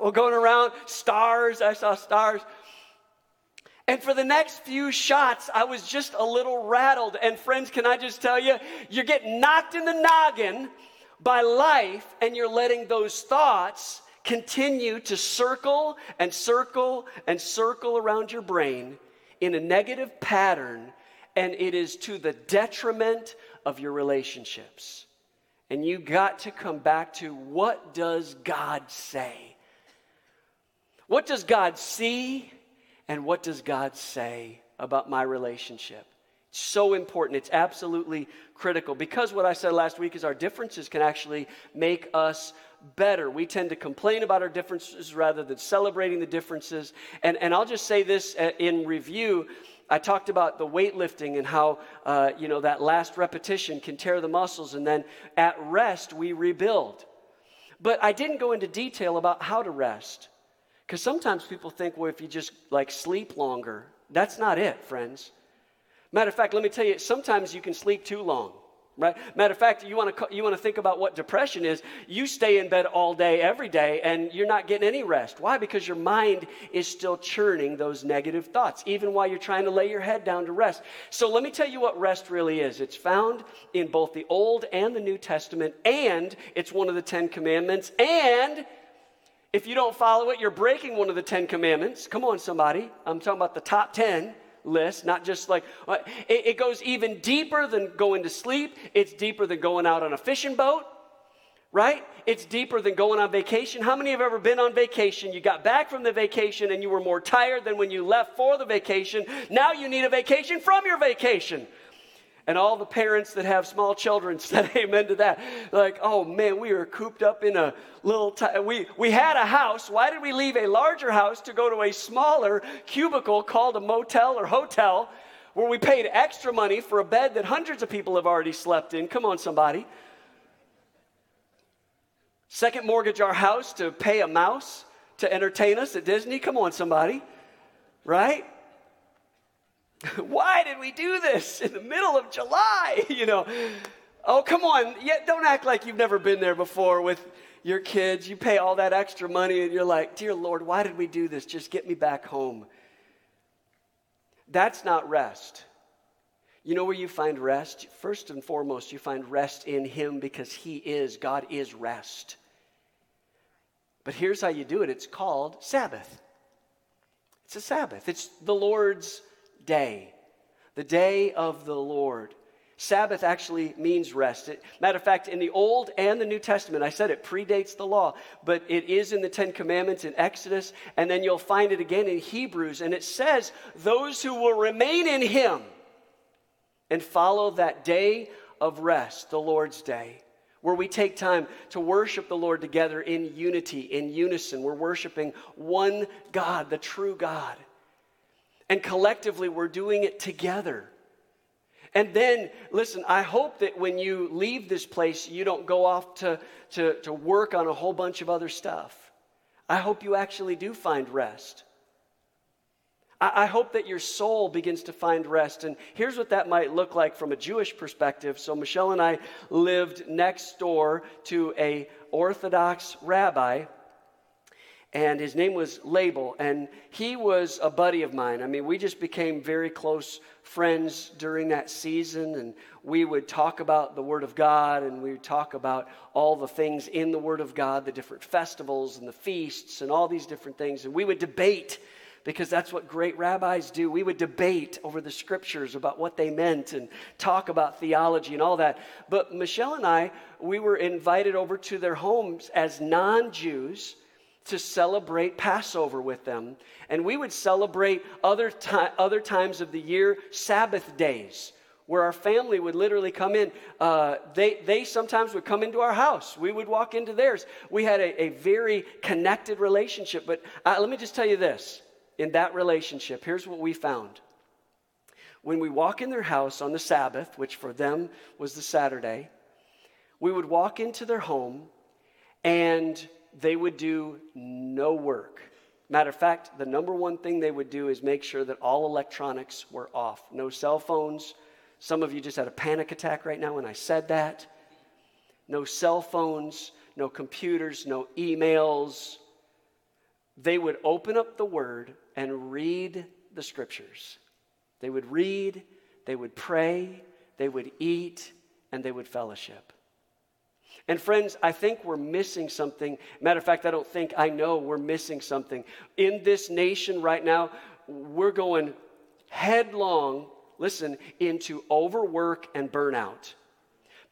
going around, stars. I saw stars. And for the next few shots, I was just a little rattled. And friends, can I just tell you, you're getting knocked in the noggin by life, and you're letting those thoughts continue to circle and circle and circle around your brain in a negative pattern, and it is to the detriment of your relationships. And you got to come back to what does God say? What does God see? And what does God say about my relationship? It's so important. It's absolutely critical because what I said last week is our differences can actually make us better. We tend to complain about our differences rather than celebrating the differences. And, and I'll just say this uh, in review. I talked about the weightlifting and how, uh, you know, that last repetition can tear the muscles, and then at rest, we rebuild. But I didn't go into detail about how to rest. Because sometimes people think, well, if you just like sleep longer, that's not it, friends. Matter of fact, let me tell you, sometimes you can sleep too long. Right? Matter of fact, you want to you want to think about what depression is. You stay in bed all day, every day, and you're not getting any rest. Why? Because your mind is still churning those negative thoughts, even while you're trying to lay your head down to rest. So let me tell you what rest really is. It's found in both the Old and the New Testament, and it's one of the Ten Commandments, and if you don't follow it, you're breaking one of the Ten Commandments. Come on, somebody. I'm talking about the top 10 list, not just like, uh, it, it goes even deeper than going to sleep. It's deeper than going out on a fishing boat, right? It's deeper than going on vacation. How many have ever been on vacation? You got back from the vacation and you were more tired than when you left for the vacation. Now you need a vacation from your vacation. And all the parents that have small children <laughs> said amen to that. Like, oh man, we were cooped up in a little, t- we, we had a house. Why did we leave a larger house to go to a smaller cubicle called a motel or hotel where we paid extra money for a bed that hundreds of people have already slept in? Come on, somebody. Second mortgage our house to pay a mouse to entertain us at Disney? Come on, somebody. Right? <laughs> Why did we do this in the middle of July? <laughs> You know, oh, come on. Yeah, don't act like you've never been there before with your kids. You pay all that extra money and you're like, Dear Lord, why did we do this? Just get me back home. That's not rest. You know where you find rest? First and foremost, you find rest in Him because He is, God is rest. But here's how you do it it's called Sabbath. It's a Sabbath, it's the Lord's day, the day of the Lord. Sabbath actually means rest. It, matter of fact, in the Old and the New Testament, I said it predates the law, but it is in the Ten Commandments in Exodus, and then you'll find it again in Hebrews. And it says, Those who will remain in Him and follow that day of rest, the Lord's day, where we take time to worship the Lord together in unity, in unison. We're worshiping one God, the true God. And collectively, we're doing it together. And then, listen, I hope that when you leave this place, you don't go off to, to, to work on a whole bunch of other stuff. I hope you actually do find rest. I, I hope that your soul begins to find rest. And here's what that might look like from a Jewish perspective. So Michelle and I lived next door to a Orthodox rabbi and his name was Label, and he was a buddy of mine. I mean, we just became very close friends during that season, and we would talk about the Word of God, and we would talk about all the things in the Word of God, the different festivals and the feasts, and all these different things, and we would debate because that's what great rabbis do. We would debate over the scriptures about what they meant and talk about theology and all that. But Michelle and I, we were invited over to their homes as non Jews to celebrate Passover with them. And we would celebrate other, ti- other times of the year, Sabbath days, where our family would literally come in. Uh, they, they sometimes would come into our house. We would walk into theirs. We had a, a very connected relationship. But uh, let me just tell you this in that relationship, here's what we found. When we walk in their house on the Sabbath, which for them was the Saturday, we would walk into their home and they would do no work. Matter of fact, the number one thing they would do is make sure that all electronics were off. No cell phones. Some of you just had a panic attack right now when I said that. No cell phones, no computers, no emails. They would open up the Word and read the Scriptures. They would read, they would pray, they would eat, and they would fellowship. And friends, I think we're missing something. Matter of fact, I don't think, I know we're missing something. In this nation right now, we're going headlong, listen, into overwork and burnout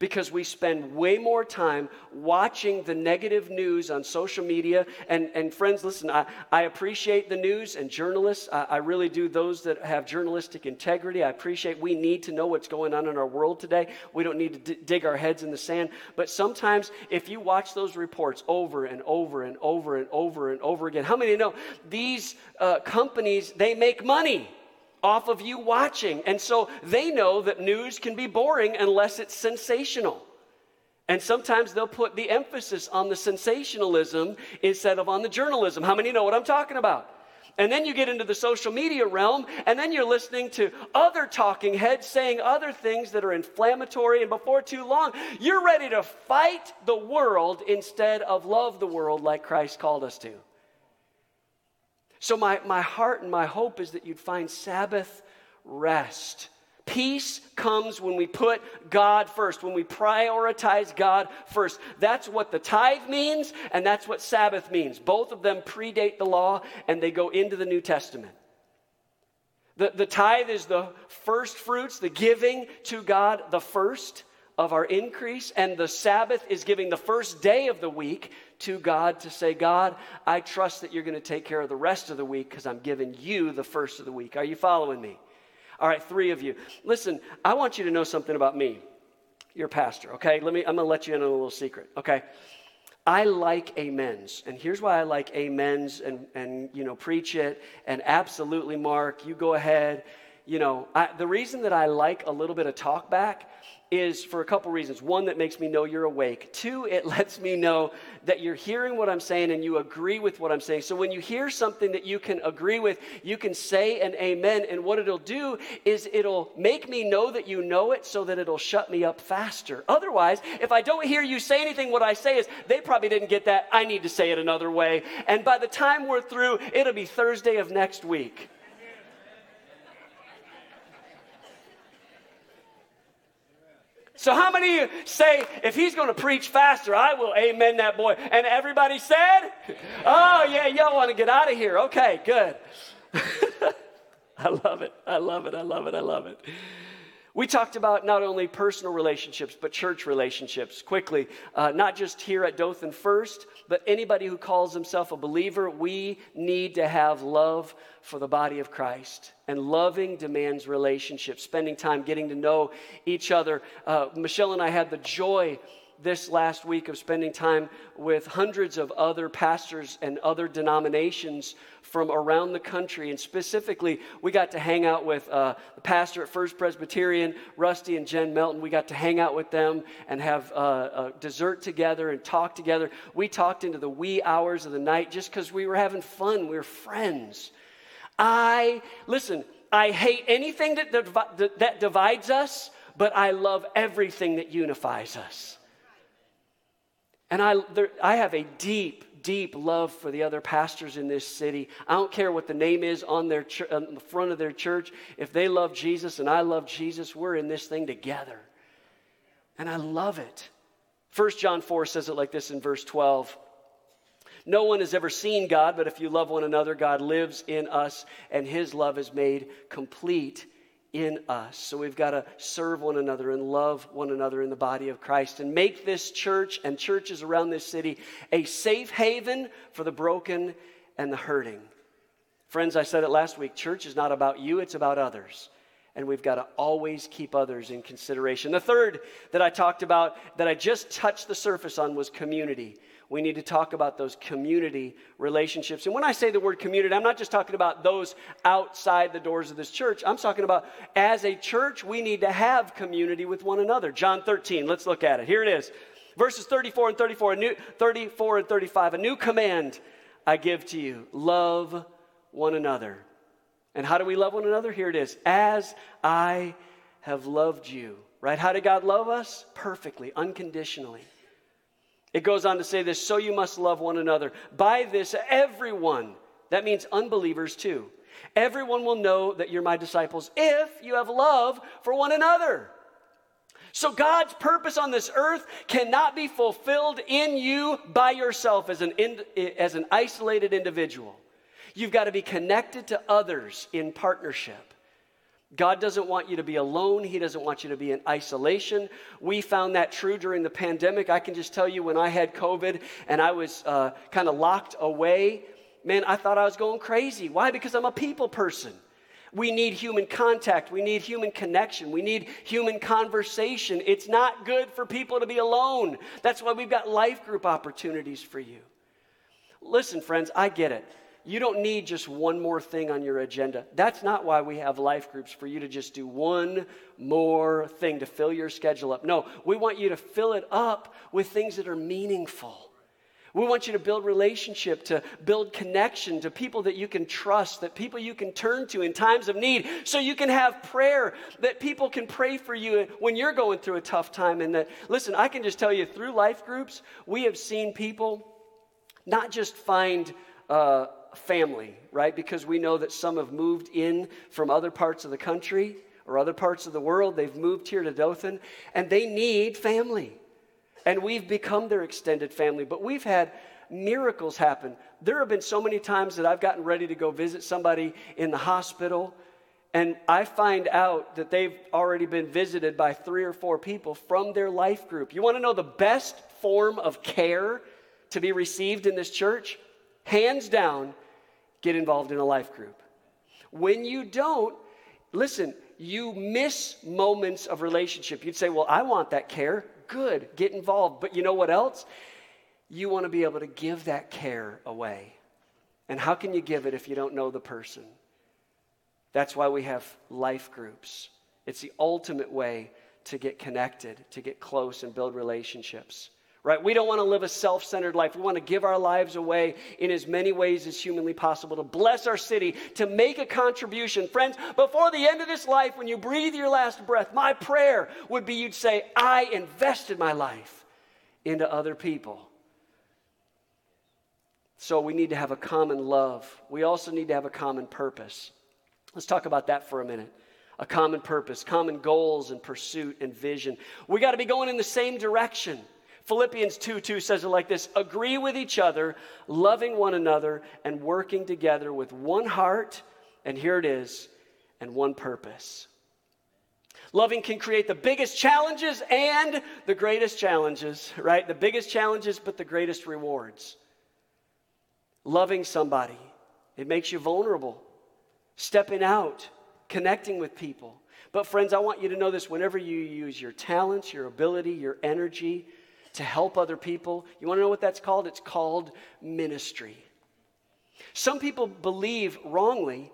because we spend way more time watching the negative news on social media. And, and friends, listen, I, I appreciate the news and journalists. I, I really do those that have journalistic integrity. I appreciate we need to know what's going on in our world today. We don't need to d- dig our heads in the sand. But sometimes, if you watch those reports over and over and over and over and over again, how many know these uh, companies, they make money? Off of you watching. And so they know that news can be boring unless it's sensational. And sometimes they'll put the emphasis on the sensationalism instead of on the journalism. How many know what I'm talking about? And then you get into the social media realm, and then you're listening to other talking heads saying other things that are inflammatory. And before too long, you're ready to fight the world instead of love the world like Christ called us to. So, my, my heart and my hope is that you'd find Sabbath rest. Peace comes when we put God first, when we prioritize God first. That's what the tithe means, and that's what Sabbath means. Both of them predate the law and they go into the New Testament. The, the tithe is the first fruits, the giving to God, the first of our increase, and the Sabbath is giving the first day of the week to God to say, God, I trust that you're going to take care of the rest of the week because I'm giving you the first of the week. Are you following me? All right, three of you. Listen, I want you to know something about me, your pastor, okay? Let me, I'm going to let you in on a little secret, okay? I like amens. And here's why I like amens and, and you know, preach it. And absolutely, Mark, you go ahead. You know, I, the reason that I like a little bit of talk back is for a couple reasons. One, that makes me know you're awake. Two, it <laughs> lets me know that you're hearing what I'm saying and you agree with what I'm saying. So when you hear something that you can agree with, you can say an amen. And what it'll do is it'll make me know that you know it so that it'll shut me up faster. Otherwise, if I don't hear you say anything, what I say is, they probably didn't get that. I need to say it another way. And by the time we're through, it'll be Thursday of next week. So, how many of you say, if he's going to preach faster, I will amen that boy? And everybody said, <laughs> Oh, yeah, y'all want to get out of here. Okay, good. <laughs> I love it. I love it. I love it. I love it. We talked about not only personal relationships, but church relationships quickly. Uh, not just here at Dothan First, but anybody who calls himself a believer, we need to have love for the body of Christ. And loving demands relationships, spending time getting to know each other. Uh, Michelle and I had the joy this last week of spending time with hundreds of other pastors and other denominations from around the country. And specifically, we got to hang out with uh, the pastor at First Presbyterian, Rusty and Jen Melton. We got to hang out with them and have uh, a dessert together and talk together. We talked into the wee hours of the night just because we were having fun. We were friends. I, listen, I hate anything that, that divides us, but I love everything that unifies us. And I, there, I have a deep, deep love for the other pastors in this city. I don't care what the name is on, their ch- on the front of their church. If they love Jesus and I love Jesus, we're in this thing together. And I love it. 1 John 4 says it like this in verse 12 No one has ever seen God, but if you love one another, God lives in us, and his love is made complete in us. So we've got to serve one another and love one another in the body of Christ and make this church and churches around this city a safe haven for the broken and the hurting. Friends, I said it last week church is not about you, it's about others. And we've got to always keep others in consideration. The third that I talked about, that I just touched the surface on, was community we need to talk about those community relationships. And when I say the word community, I'm not just talking about those outside the doors of this church. I'm talking about as a church, we need to have community with one another. John 13, let's look at it. Here it is. Verses 34 and 34, a new 34 and 35. A new command I give to you. Love one another. And how do we love one another? Here it is. As I have loved you. Right? How did God love us? Perfectly, unconditionally. It goes on to say this so you must love one another. By this, everyone, that means unbelievers too, everyone will know that you're my disciples if you have love for one another. So, God's purpose on this earth cannot be fulfilled in you by yourself as an, as an isolated individual. You've got to be connected to others in partnership. God doesn't want you to be alone. He doesn't want you to be in isolation. We found that true during the pandemic. I can just tell you when I had COVID and I was uh, kind of locked away, man, I thought I was going crazy. Why? Because I'm a people person. We need human contact. We need human connection. We need human conversation. It's not good for people to be alone. That's why we've got life group opportunities for you. Listen, friends, I get it you don't need just one more thing on your agenda. That's not why we have life groups for you to just do one more thing to fill your schedule up. No, we want you to fill it up with things that are meaningful. We want you to build relationship, to build connection to people that you can trust, that people you can turn to in times of need, so you can have prayer, that people can pray for you when you're going through a tough time. And that, listen, I can just tell you through life groups, we have seen people not just find uh, family, right? Because we know that some have moved in from other parts of the country or other parts of the world. They've moved here to Dothan and they need family. And we've become their extended family. But we've had miracles happen. There have been so many times that I've gotten ready to go visit somebody in the hospital. And I find out that they've already been visited by three or four people from their life group. You want to know the best form of care to be received in this church? Hands down, get involved in a life group. When you don't, listen, you miss moments of relationship. You'd say, Well, I want that care. Good, get involved. But you know what else? You want to be able to give that care away. And how can you give it if you don't know the person? That's why we have life groups. It's the ultimate way to get connected, to get close and build relationships right? We don't want to live a self centered life. We want to give our lives away in as many ways as humanly possible to bless our city, to make a contribution. Friends, before the end of this life, when you breathe your last breath, my prayer would be you'd say, I invested my life into other people. So we need to have a common love. We also need to have a common purpose. Let's talk about that for a minute. A common purpose, common goals and pursuit and vision. We got to be going in the same direction. Philippians 2 2 says it like this Agree with each other, loving one another, and working together with one heart, and here it is, and one purpose. Loving can create the biggest challenges and the greatest challenges, right? The biggest challenges, but the greatest rewards. Loving somebody, it makes you vulnerable. Stepping out, connecting with people. But, friends, I want you to know this whenever you use your talents, your ability, your energy, to help other people. You want to know what that's called? It's called ministry. Some people believe wrongly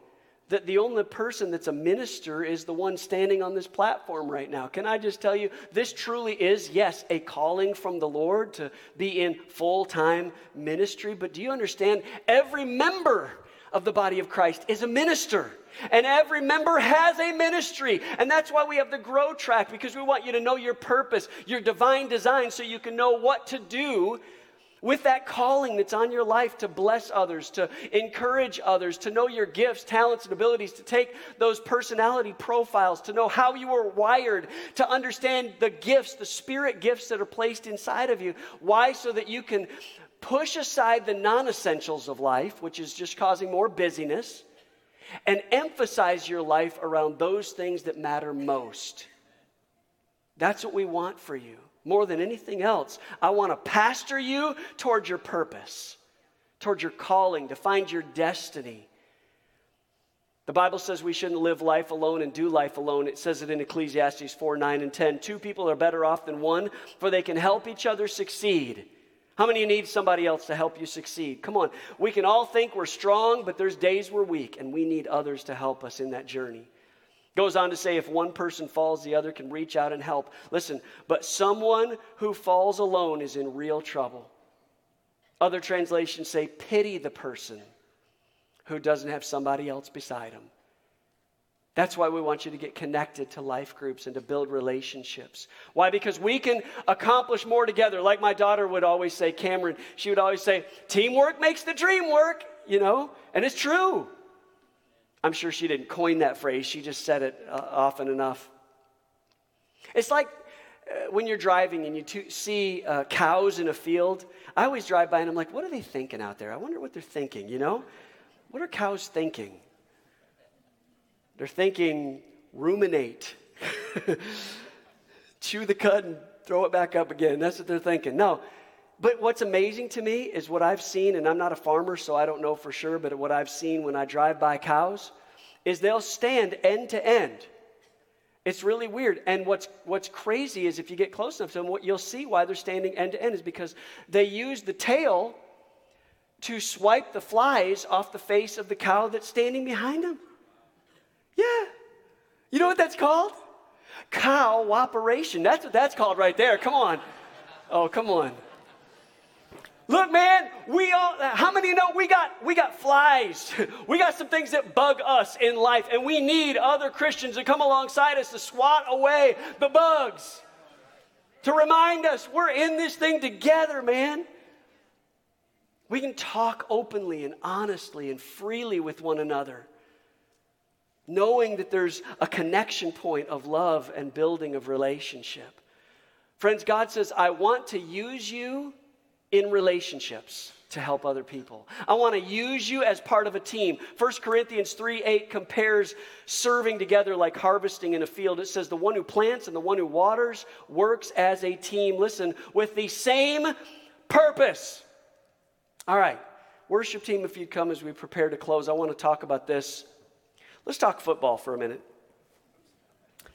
that the only person that's a minister is the one standing on this platform right now. Can I just tell you, this truly is, yes, a calling from the Lord to be in full time ministry. But do you understand? Every member of the body of Christ is a minister. And every member has a ministry. And that's why we have the Grow Track, because we want you to know your purpose, your divine design, so you can know what to do with that calling that's on your life to bless others, to encourage others, to know your gifts, talents, and abilities, to take those personality profiles, to know how you are wired, to understand the gifts, the spirit gifts that are placed inside of you. Why? So that you can push aside the non essentials of life, which is just causing more busyness, and emphasize your life around those things that matter most. That's what we want for you more than anything else. I want to pastor you towards your purpose, towards your calling, to find your destiny. The Bible says we shouldn't live life alone and do life alone. It says it in Ecclesiastes 4 9 and 10. Two people are better off than one, for they can help each other succeed. How many of you need somebody else to help you succeed? Come on. We can all think we're strong, but there's days we're weak, and we need others to help us in that journey. Goes on to say, if one person falls, the other can reach out and help. Listen, but someone who falls alone is in real trouble. Other translations say, pity the person who doesn't have somebody else beside him. That's why we want you to get connected to life groups and to build relationships. Why? Because we can accomplish more together. Like my daughter would always say, Cameron, she would always say, teamwork makes the dream work, you know? And it's true. I'm sure she didn't coin that phrase, she just said it uh, often enough. It's like uh, when you're driving and you t- see uh, cows in a field. I always drive by and I'm like, what are they thinking out there? I wonder what they're thinking, you know? What are cows thinking? They're thinking, ruminate, <laughs> chew the cud and throw it back up again. That's what they're thinking. No, but what's amazing to me is what I've seen, and I'm not a farmer, so I don't know for sure, but what I've seen when I drive by cows is they'll stand end to end. It's really weird. And what's, what's crazy is if you get close enough to them, what you'll see why they're standing end to end is because they use the tail to swipe the flies off the face of the cow that's standing behind them. Yeah. You know what that's called? Cow operation. That's what that's called right there. Come on. Oh, come on. Look, man, we all how many know we got we got flies. <laughs> We got some things that bug us in life, and we need other Christians to come alongside us to swat away the bugs. To remind us we're in this thing together, man. We can talk openly and honestly and freely with one another, knowing that there's a connection point of love and building of relationship. Friends, God says, I want to use you in relationships to help other people. I want to use you as part of a team. 1 Corinthians 3 8 compares serving together like harvesting in a field. It says, The one who plants and the one who waters works as a team. Listen, with the same purpose. All right, worship team, if you'd come as we prepare to close, I want to talk about this. Let's talk football for a minute.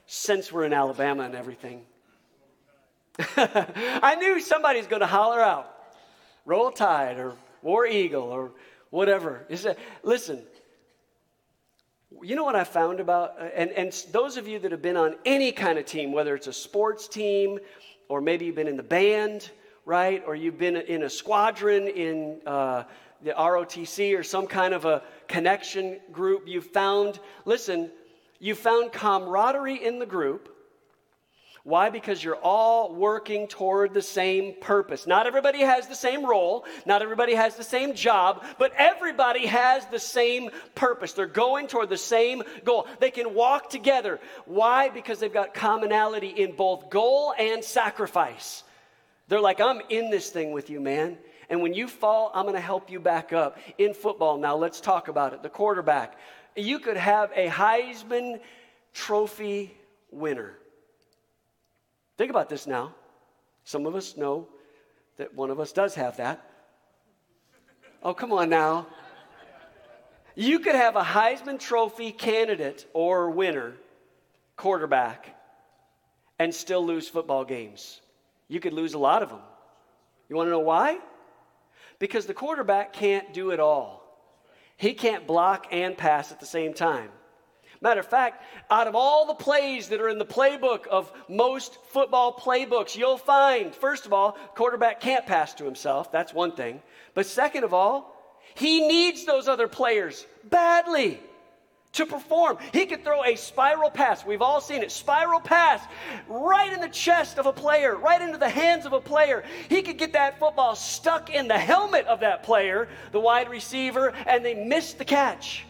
Since we're in Alabama and everything, <laughs> I knew somebody's going to holler out, Roll Tide or War Eagle or whatever. That, listen, you know what I found about, and, and those of you that have been on any kind of team, whether it's a sports team or maybe you've been in the band, right? Or you've been in a squadron in uh, the ROTC or some kind of a connection group. You found, listen, you found camaraderie in the group. Why? Because you're all working toward the same purpose. Not everybody has the same role, not everybody has the same job, but everybody has the same purpose. They're going toward the same goal. They can walk together. Why? Because they've got commonality in both goal and sacrifice. They're like, I'm in this thing with you, man. And when you fall, I'm going to help you back up. In football, now let's talk about it. The quarterback. You could have a Heisman Trophy winner. Think about this now. Some of us know that one of us does have that. Oh, come on now. You could have a Heisman Trophy candidate or winner, quarterback, and still lose football games. You could lose a lot of them. You want to know why? Because the quarterback can't do it all. He can't block and pass at the same time. Matter of fact, out of all the plays that are in the playbook of most football playbooks, you'll find, first of all, quarterback can't pass to himself. That's one thing. But second of all, he needs those other players badly to perform. He could throw a spiral pass. We've all seen it. Spiral pass right in the chest of a player, right into the hands of a player. He could get that football stuck in the helmet of that player, the wide receiver, and they miss the catch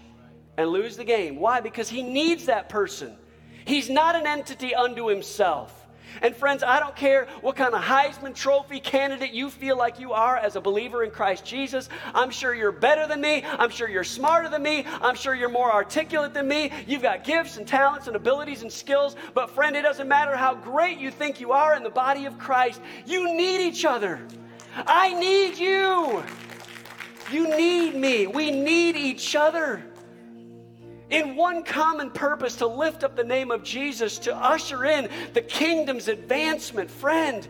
and lose the game. Why? Because he needs that person. He's not an entity unto himself. And friends, I don't care what kind of Heisman Trophy candidate you feel like you are as a believer in Christ Jesus. I'm sure you're better than me. I'm sure you're smarter than me. I'm sure you're more articulate than me. You've got gifts and talents and abilities and skills. But, friend, it doesn't matter how great you think you are in the body of Christ. You need each other. I need you. You need me. We need each other in one common purpose to lift up the name of Jesus, to usher in the kingdom's advancement. Friend,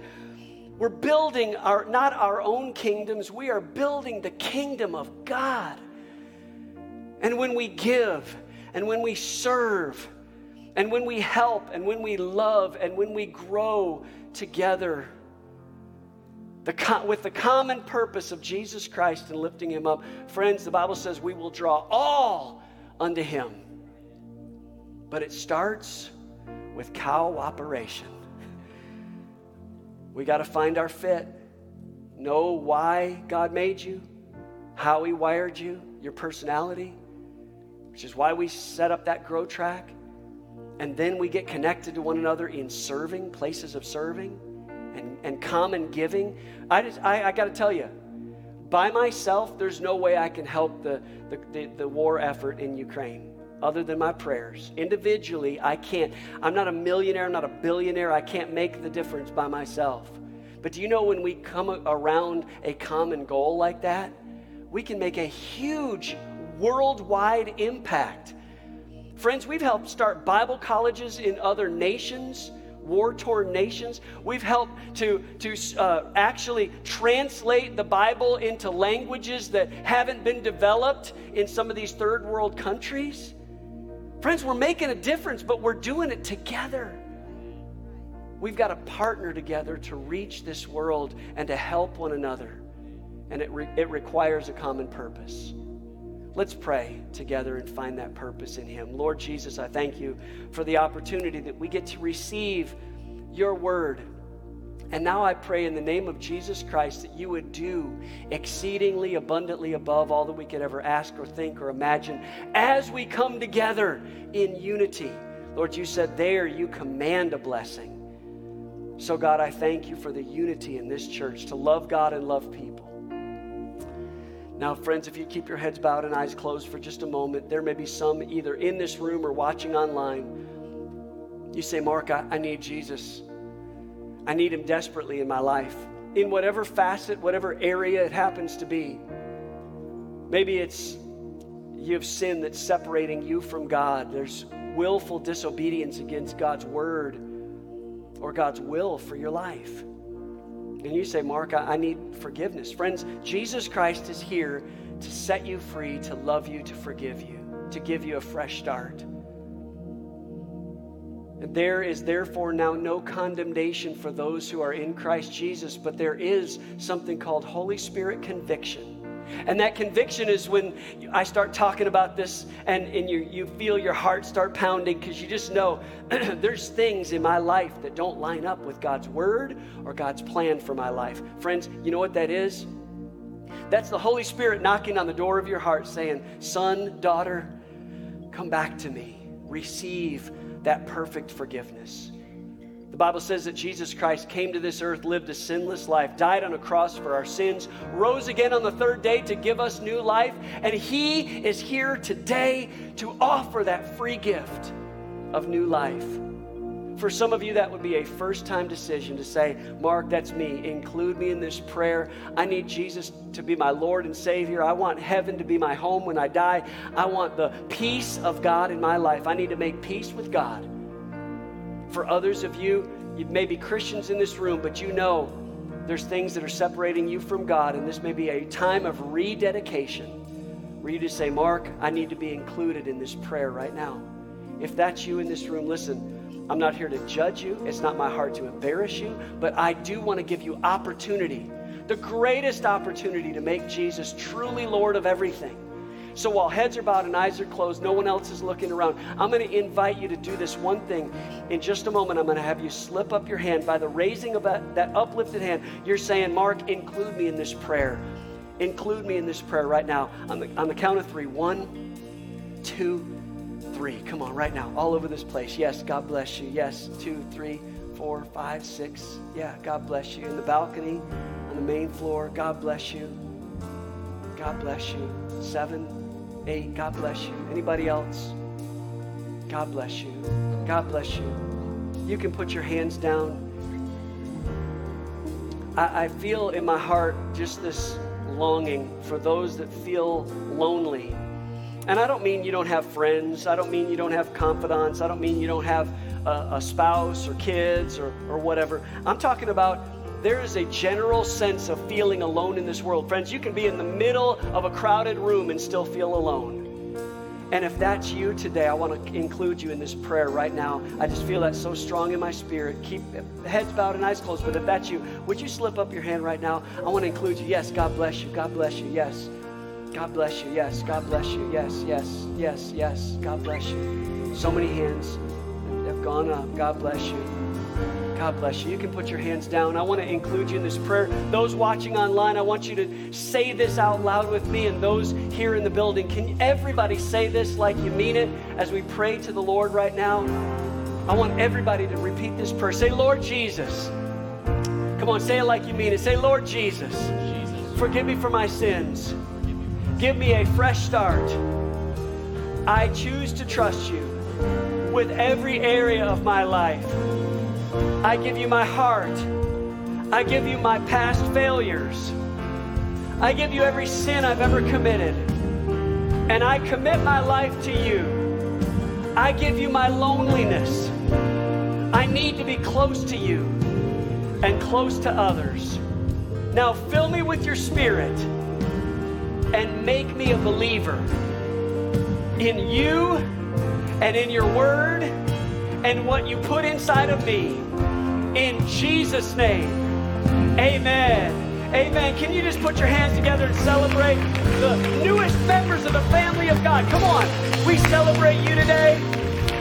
we're building our not our own kingdoms, we are building the kingdom of God. And when we give, and when we serve, and when we help, and when we love, and when we grow together, the, with the common purpose of Jesus Christ and lifting him up, friends, the Bible says we will draw all unto him. But it starts with cooperation. We got to find our fit, know why God made you, how He wired you, your personality, which is why we set up that grow track. And then we get connected to one another in serving, places of serving, and, and common giving. I, just, I, I got to tell you, by myself, there's no way I can help the, the, the, the war effort in Ukraine other than my prayers. Individually, I can't. I'm not a millionaire, I'm not a billionaire. I can't make the difference by myself. But do you know when we come around a common goal like that, we can make a huge worldwide impact. Friends, we've helped start Bible colleges in other nations war torn nations. We've helped to, to uh, actually translate the Bible into languages that haven't been developed in some of these third world countries. Friends, we're making a difference, but we're doing it together. We've got to partner together to reach this world and to help one another. And it, re- it requires a common purpose. Let's pray together and find that purpose in Him. Lord Jesus, I thank you for the opportunity that we get to receive your word. And now I pray in the name of Jesus Christ that you would do exceedingly abundantly above all that we could ever ask or think or imagine as we come together in unity. Lord, you said there you command a blessing. So, God, I thank you for the unity in this church to love God and love people. Now, friends, if you keep your heads bowed and eyes closed for just a moment, there may be some either in this room or watching online. You say, Mark, I, I need Jesus. I need him desperately in my life, in whatever facet, whatever area it happens to be. Maybe it's you have sin that's separating you from God. There's willful disobedience against God's word or God's will for your life. And you say, Mark, I, I need forgiveness. Friends, Jesus Christ is here to set you free, to love you, to forgive you, to give you a fresh start. And there is therefore now no condemnation for those who are in Christ Jesus, but there is something called Holy Spirit conviction. And that conviction is when I start talking about this and, and you, you feel your heart start pounding because you just know <clears throat> there's things in my life that don't line up with God's word or God's plan for my life. Friends, you know what that is? That's the Holy Spirit knocking on the door of your heart saying, Son, daughter, come back to me. Receive that perfect forgiveness. The Bible says that Jesus Christ came to this earth, lived a sinless life, died on a cross for our sins, rose again on the third day to give us new life, and He is here today to offer that free gift of new life. For some of you, that would be a first time decision to say, Mark, that's me. Include me in this prayer. I need Jesus to be my Lord and Savior. I want heaven to be my home when I die. I want the peace of God in my life. I need to make peace with God. For others of you, you may be Christians in this room, but you know there's things that are separating you from God, and this may be a time of rededication where you just say, Mark, I need to be included in this prayer right now. If that's you in this room, listen, I'm not here to judge you. It's not my heart to embarrass you, but I do want to give you opportunity, the greatest opportunity to make Jesus truly Lord of everything. So while heads are bowed and eyes are closed, no one else is looking around, I'm going to invite you to do this one thing. In just a moment, I'm going to have you slip up your hand. By the raising of that, uplifted hand, you're saying, Mark, include me in this prayer. Include me in this prayer right now. On the, on the count of three: one, two, three. Come on, right now, all over this place. Yes, God bless you. Yes, two, three, four, five, six. Yeah, God bless you. In the balcony, on the main floor, God bless you. God bless you. Seven, eight, God bless you. Anybody else? God bless you. God bless you. You can put your hands down. I, I feel in my heart just this longing for those that feel lonely. And I don't mean you don't have friends. I don't mean you don't have confidants. I don't mean you don't have a, a spouse or kids or, or whatever. I'm talking about there is a general sense of feeling alone in this world. Friends, you can be in the middle of a crowded room and still feel alone. And if that's you today, I want to include you in this prayer right now. I just feel that so strong in my spirit. Keep heads bowed and eyes closed. But if that's you, would you slip up your hand right now? I want to include you. Yes, God bless you. God bless you. Yes. God bless you. Yes. God bless you. Yes. Yes. Yes. Yes. God bless you. So many hands have gone up. God bless you. God bless you. You can put your hands down. I want to include you in this prayer. Those watching online, I want you to say this out loud with me, and those here in the building, can everybody say this like you mean it as we pray to the Lord right now? I want everybody to repeat this prayer. Say, Lord Jesus. Come on, say it like you mean it. Say, Lord Jesus, forgive me for my sins. Give me a fresh start. I choose to trust you with every area of my life. I give you my heart. I give you my past failures. I give you every sin I've ever committed. And I commit my life to you. I give you my loneliness. I need to be close to you and close to others. Now fill me with your spirit and make me a believer in you and in your word and what you put inside of me. In Jesus' name, amen. Amen. Can you just put your hands together and celebrate the newest members of the family of God? Come on. We celebrate you today.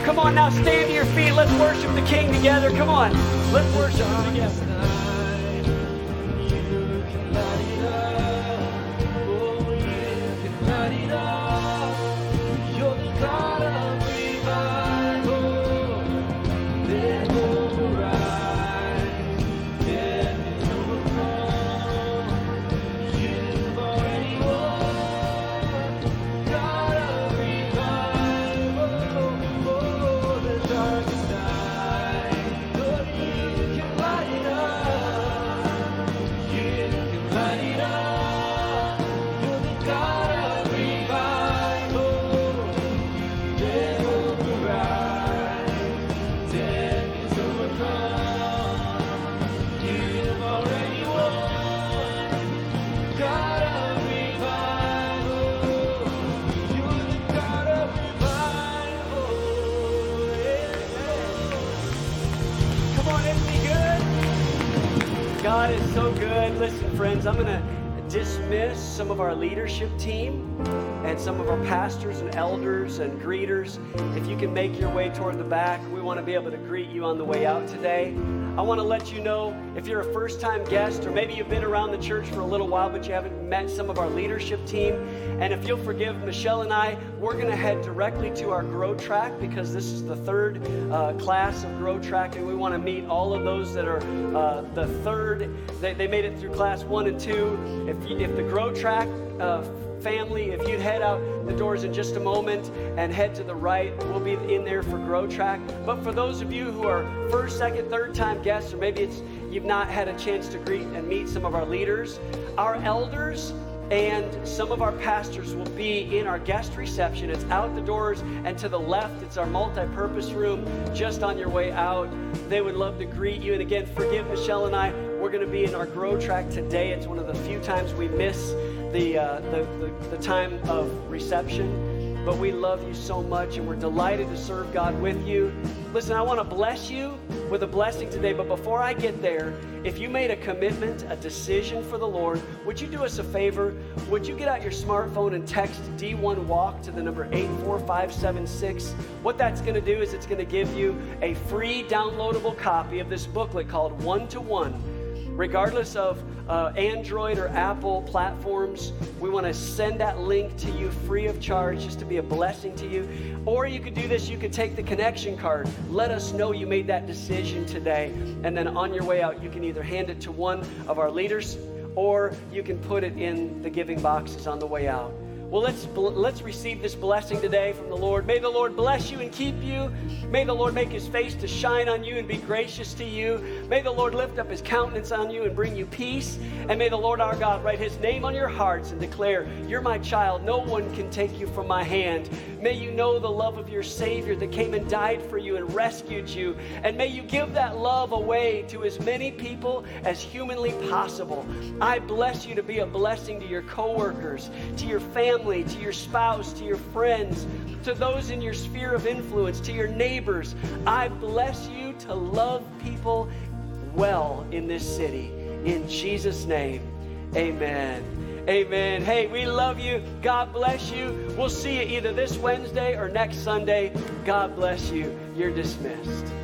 Come on now, stand to your feet. Let's worship the King together. Come on. Let's worship him together. Friends, I'm going to dismiss some of our leadership team and some of our pastors and elders and greeters. If you can make your way toward the back, we want to be able to greet you on the way out today. I want to let you know if you're a first time guest or maybe you've been around the church for a little while but you haven't met some of our leadership team. And if you'll forgive Michelle and I, we're going to head directly to our Grow Track because this is the third uh, class of Grow Track and we want to meet all of those that are uh, the third. They, they made it through class one and two. If, you, if the Grow Track uh, family, if you'd head out the doors in just a moment and head to the right, we'll be in there for Grow Track. But for those of you who are first, second, third time guests, or maybe it's you've not had a chance to greet and meet some of our leaders, our elders and some of our pastors will be in our guest reception. It's out the doors, and to the left, it's our multi purpose room just on your way out. They would love to greet you. And again, forgive Michelle and I. We're going to be in our Grow Track today. It's one of the few times we miss the, uh, the, the, the time of reception. But we love you so much, and we're delighted to serve God with you. Listen, I want to bless you with a blessing today, but before I get there, if you made a commitment, a decision for the Lord, would you do us a favor? Would you get out your smartphone and text D1 Walk to the number 84576? What that's going to do is it's going to give you a free downloadable copy of this booklet called One to One regardless of uh, Android or Apple platforms. We want to send that link to you free of charge just to be a blessing to you. Or you could do this you could take the connection card. Let us know you made that decision today. And then on your way out, you can either hand it to one of our leaders or you can put it in the giving boxes on the way out. Well, let's, let's receive this blessing today from the Lord. May the Lord bless you and keep you. May the Lord make his face to shine on you and be gracious to you. May the Lord lift up his countenance on you and bring you peace. And may the Lord our God write his name on your hearts and declare, You're my child. No one can take you from my hand. May you know the love of your Savior that came and died for you and rescued you. And may you give that love away to as many people as humanly possible. I bless you to be a blessing to your coworkers, to your family family, to your spouse, to your friends, to those in your sphere of influence, to your neighbors. I bless you to love people well in this city. In Jesus' name, amen. Amen. Hey, we love you. God bless you. We'll see you either this Wednesday or next Sunday. God bless you. You're dismissed.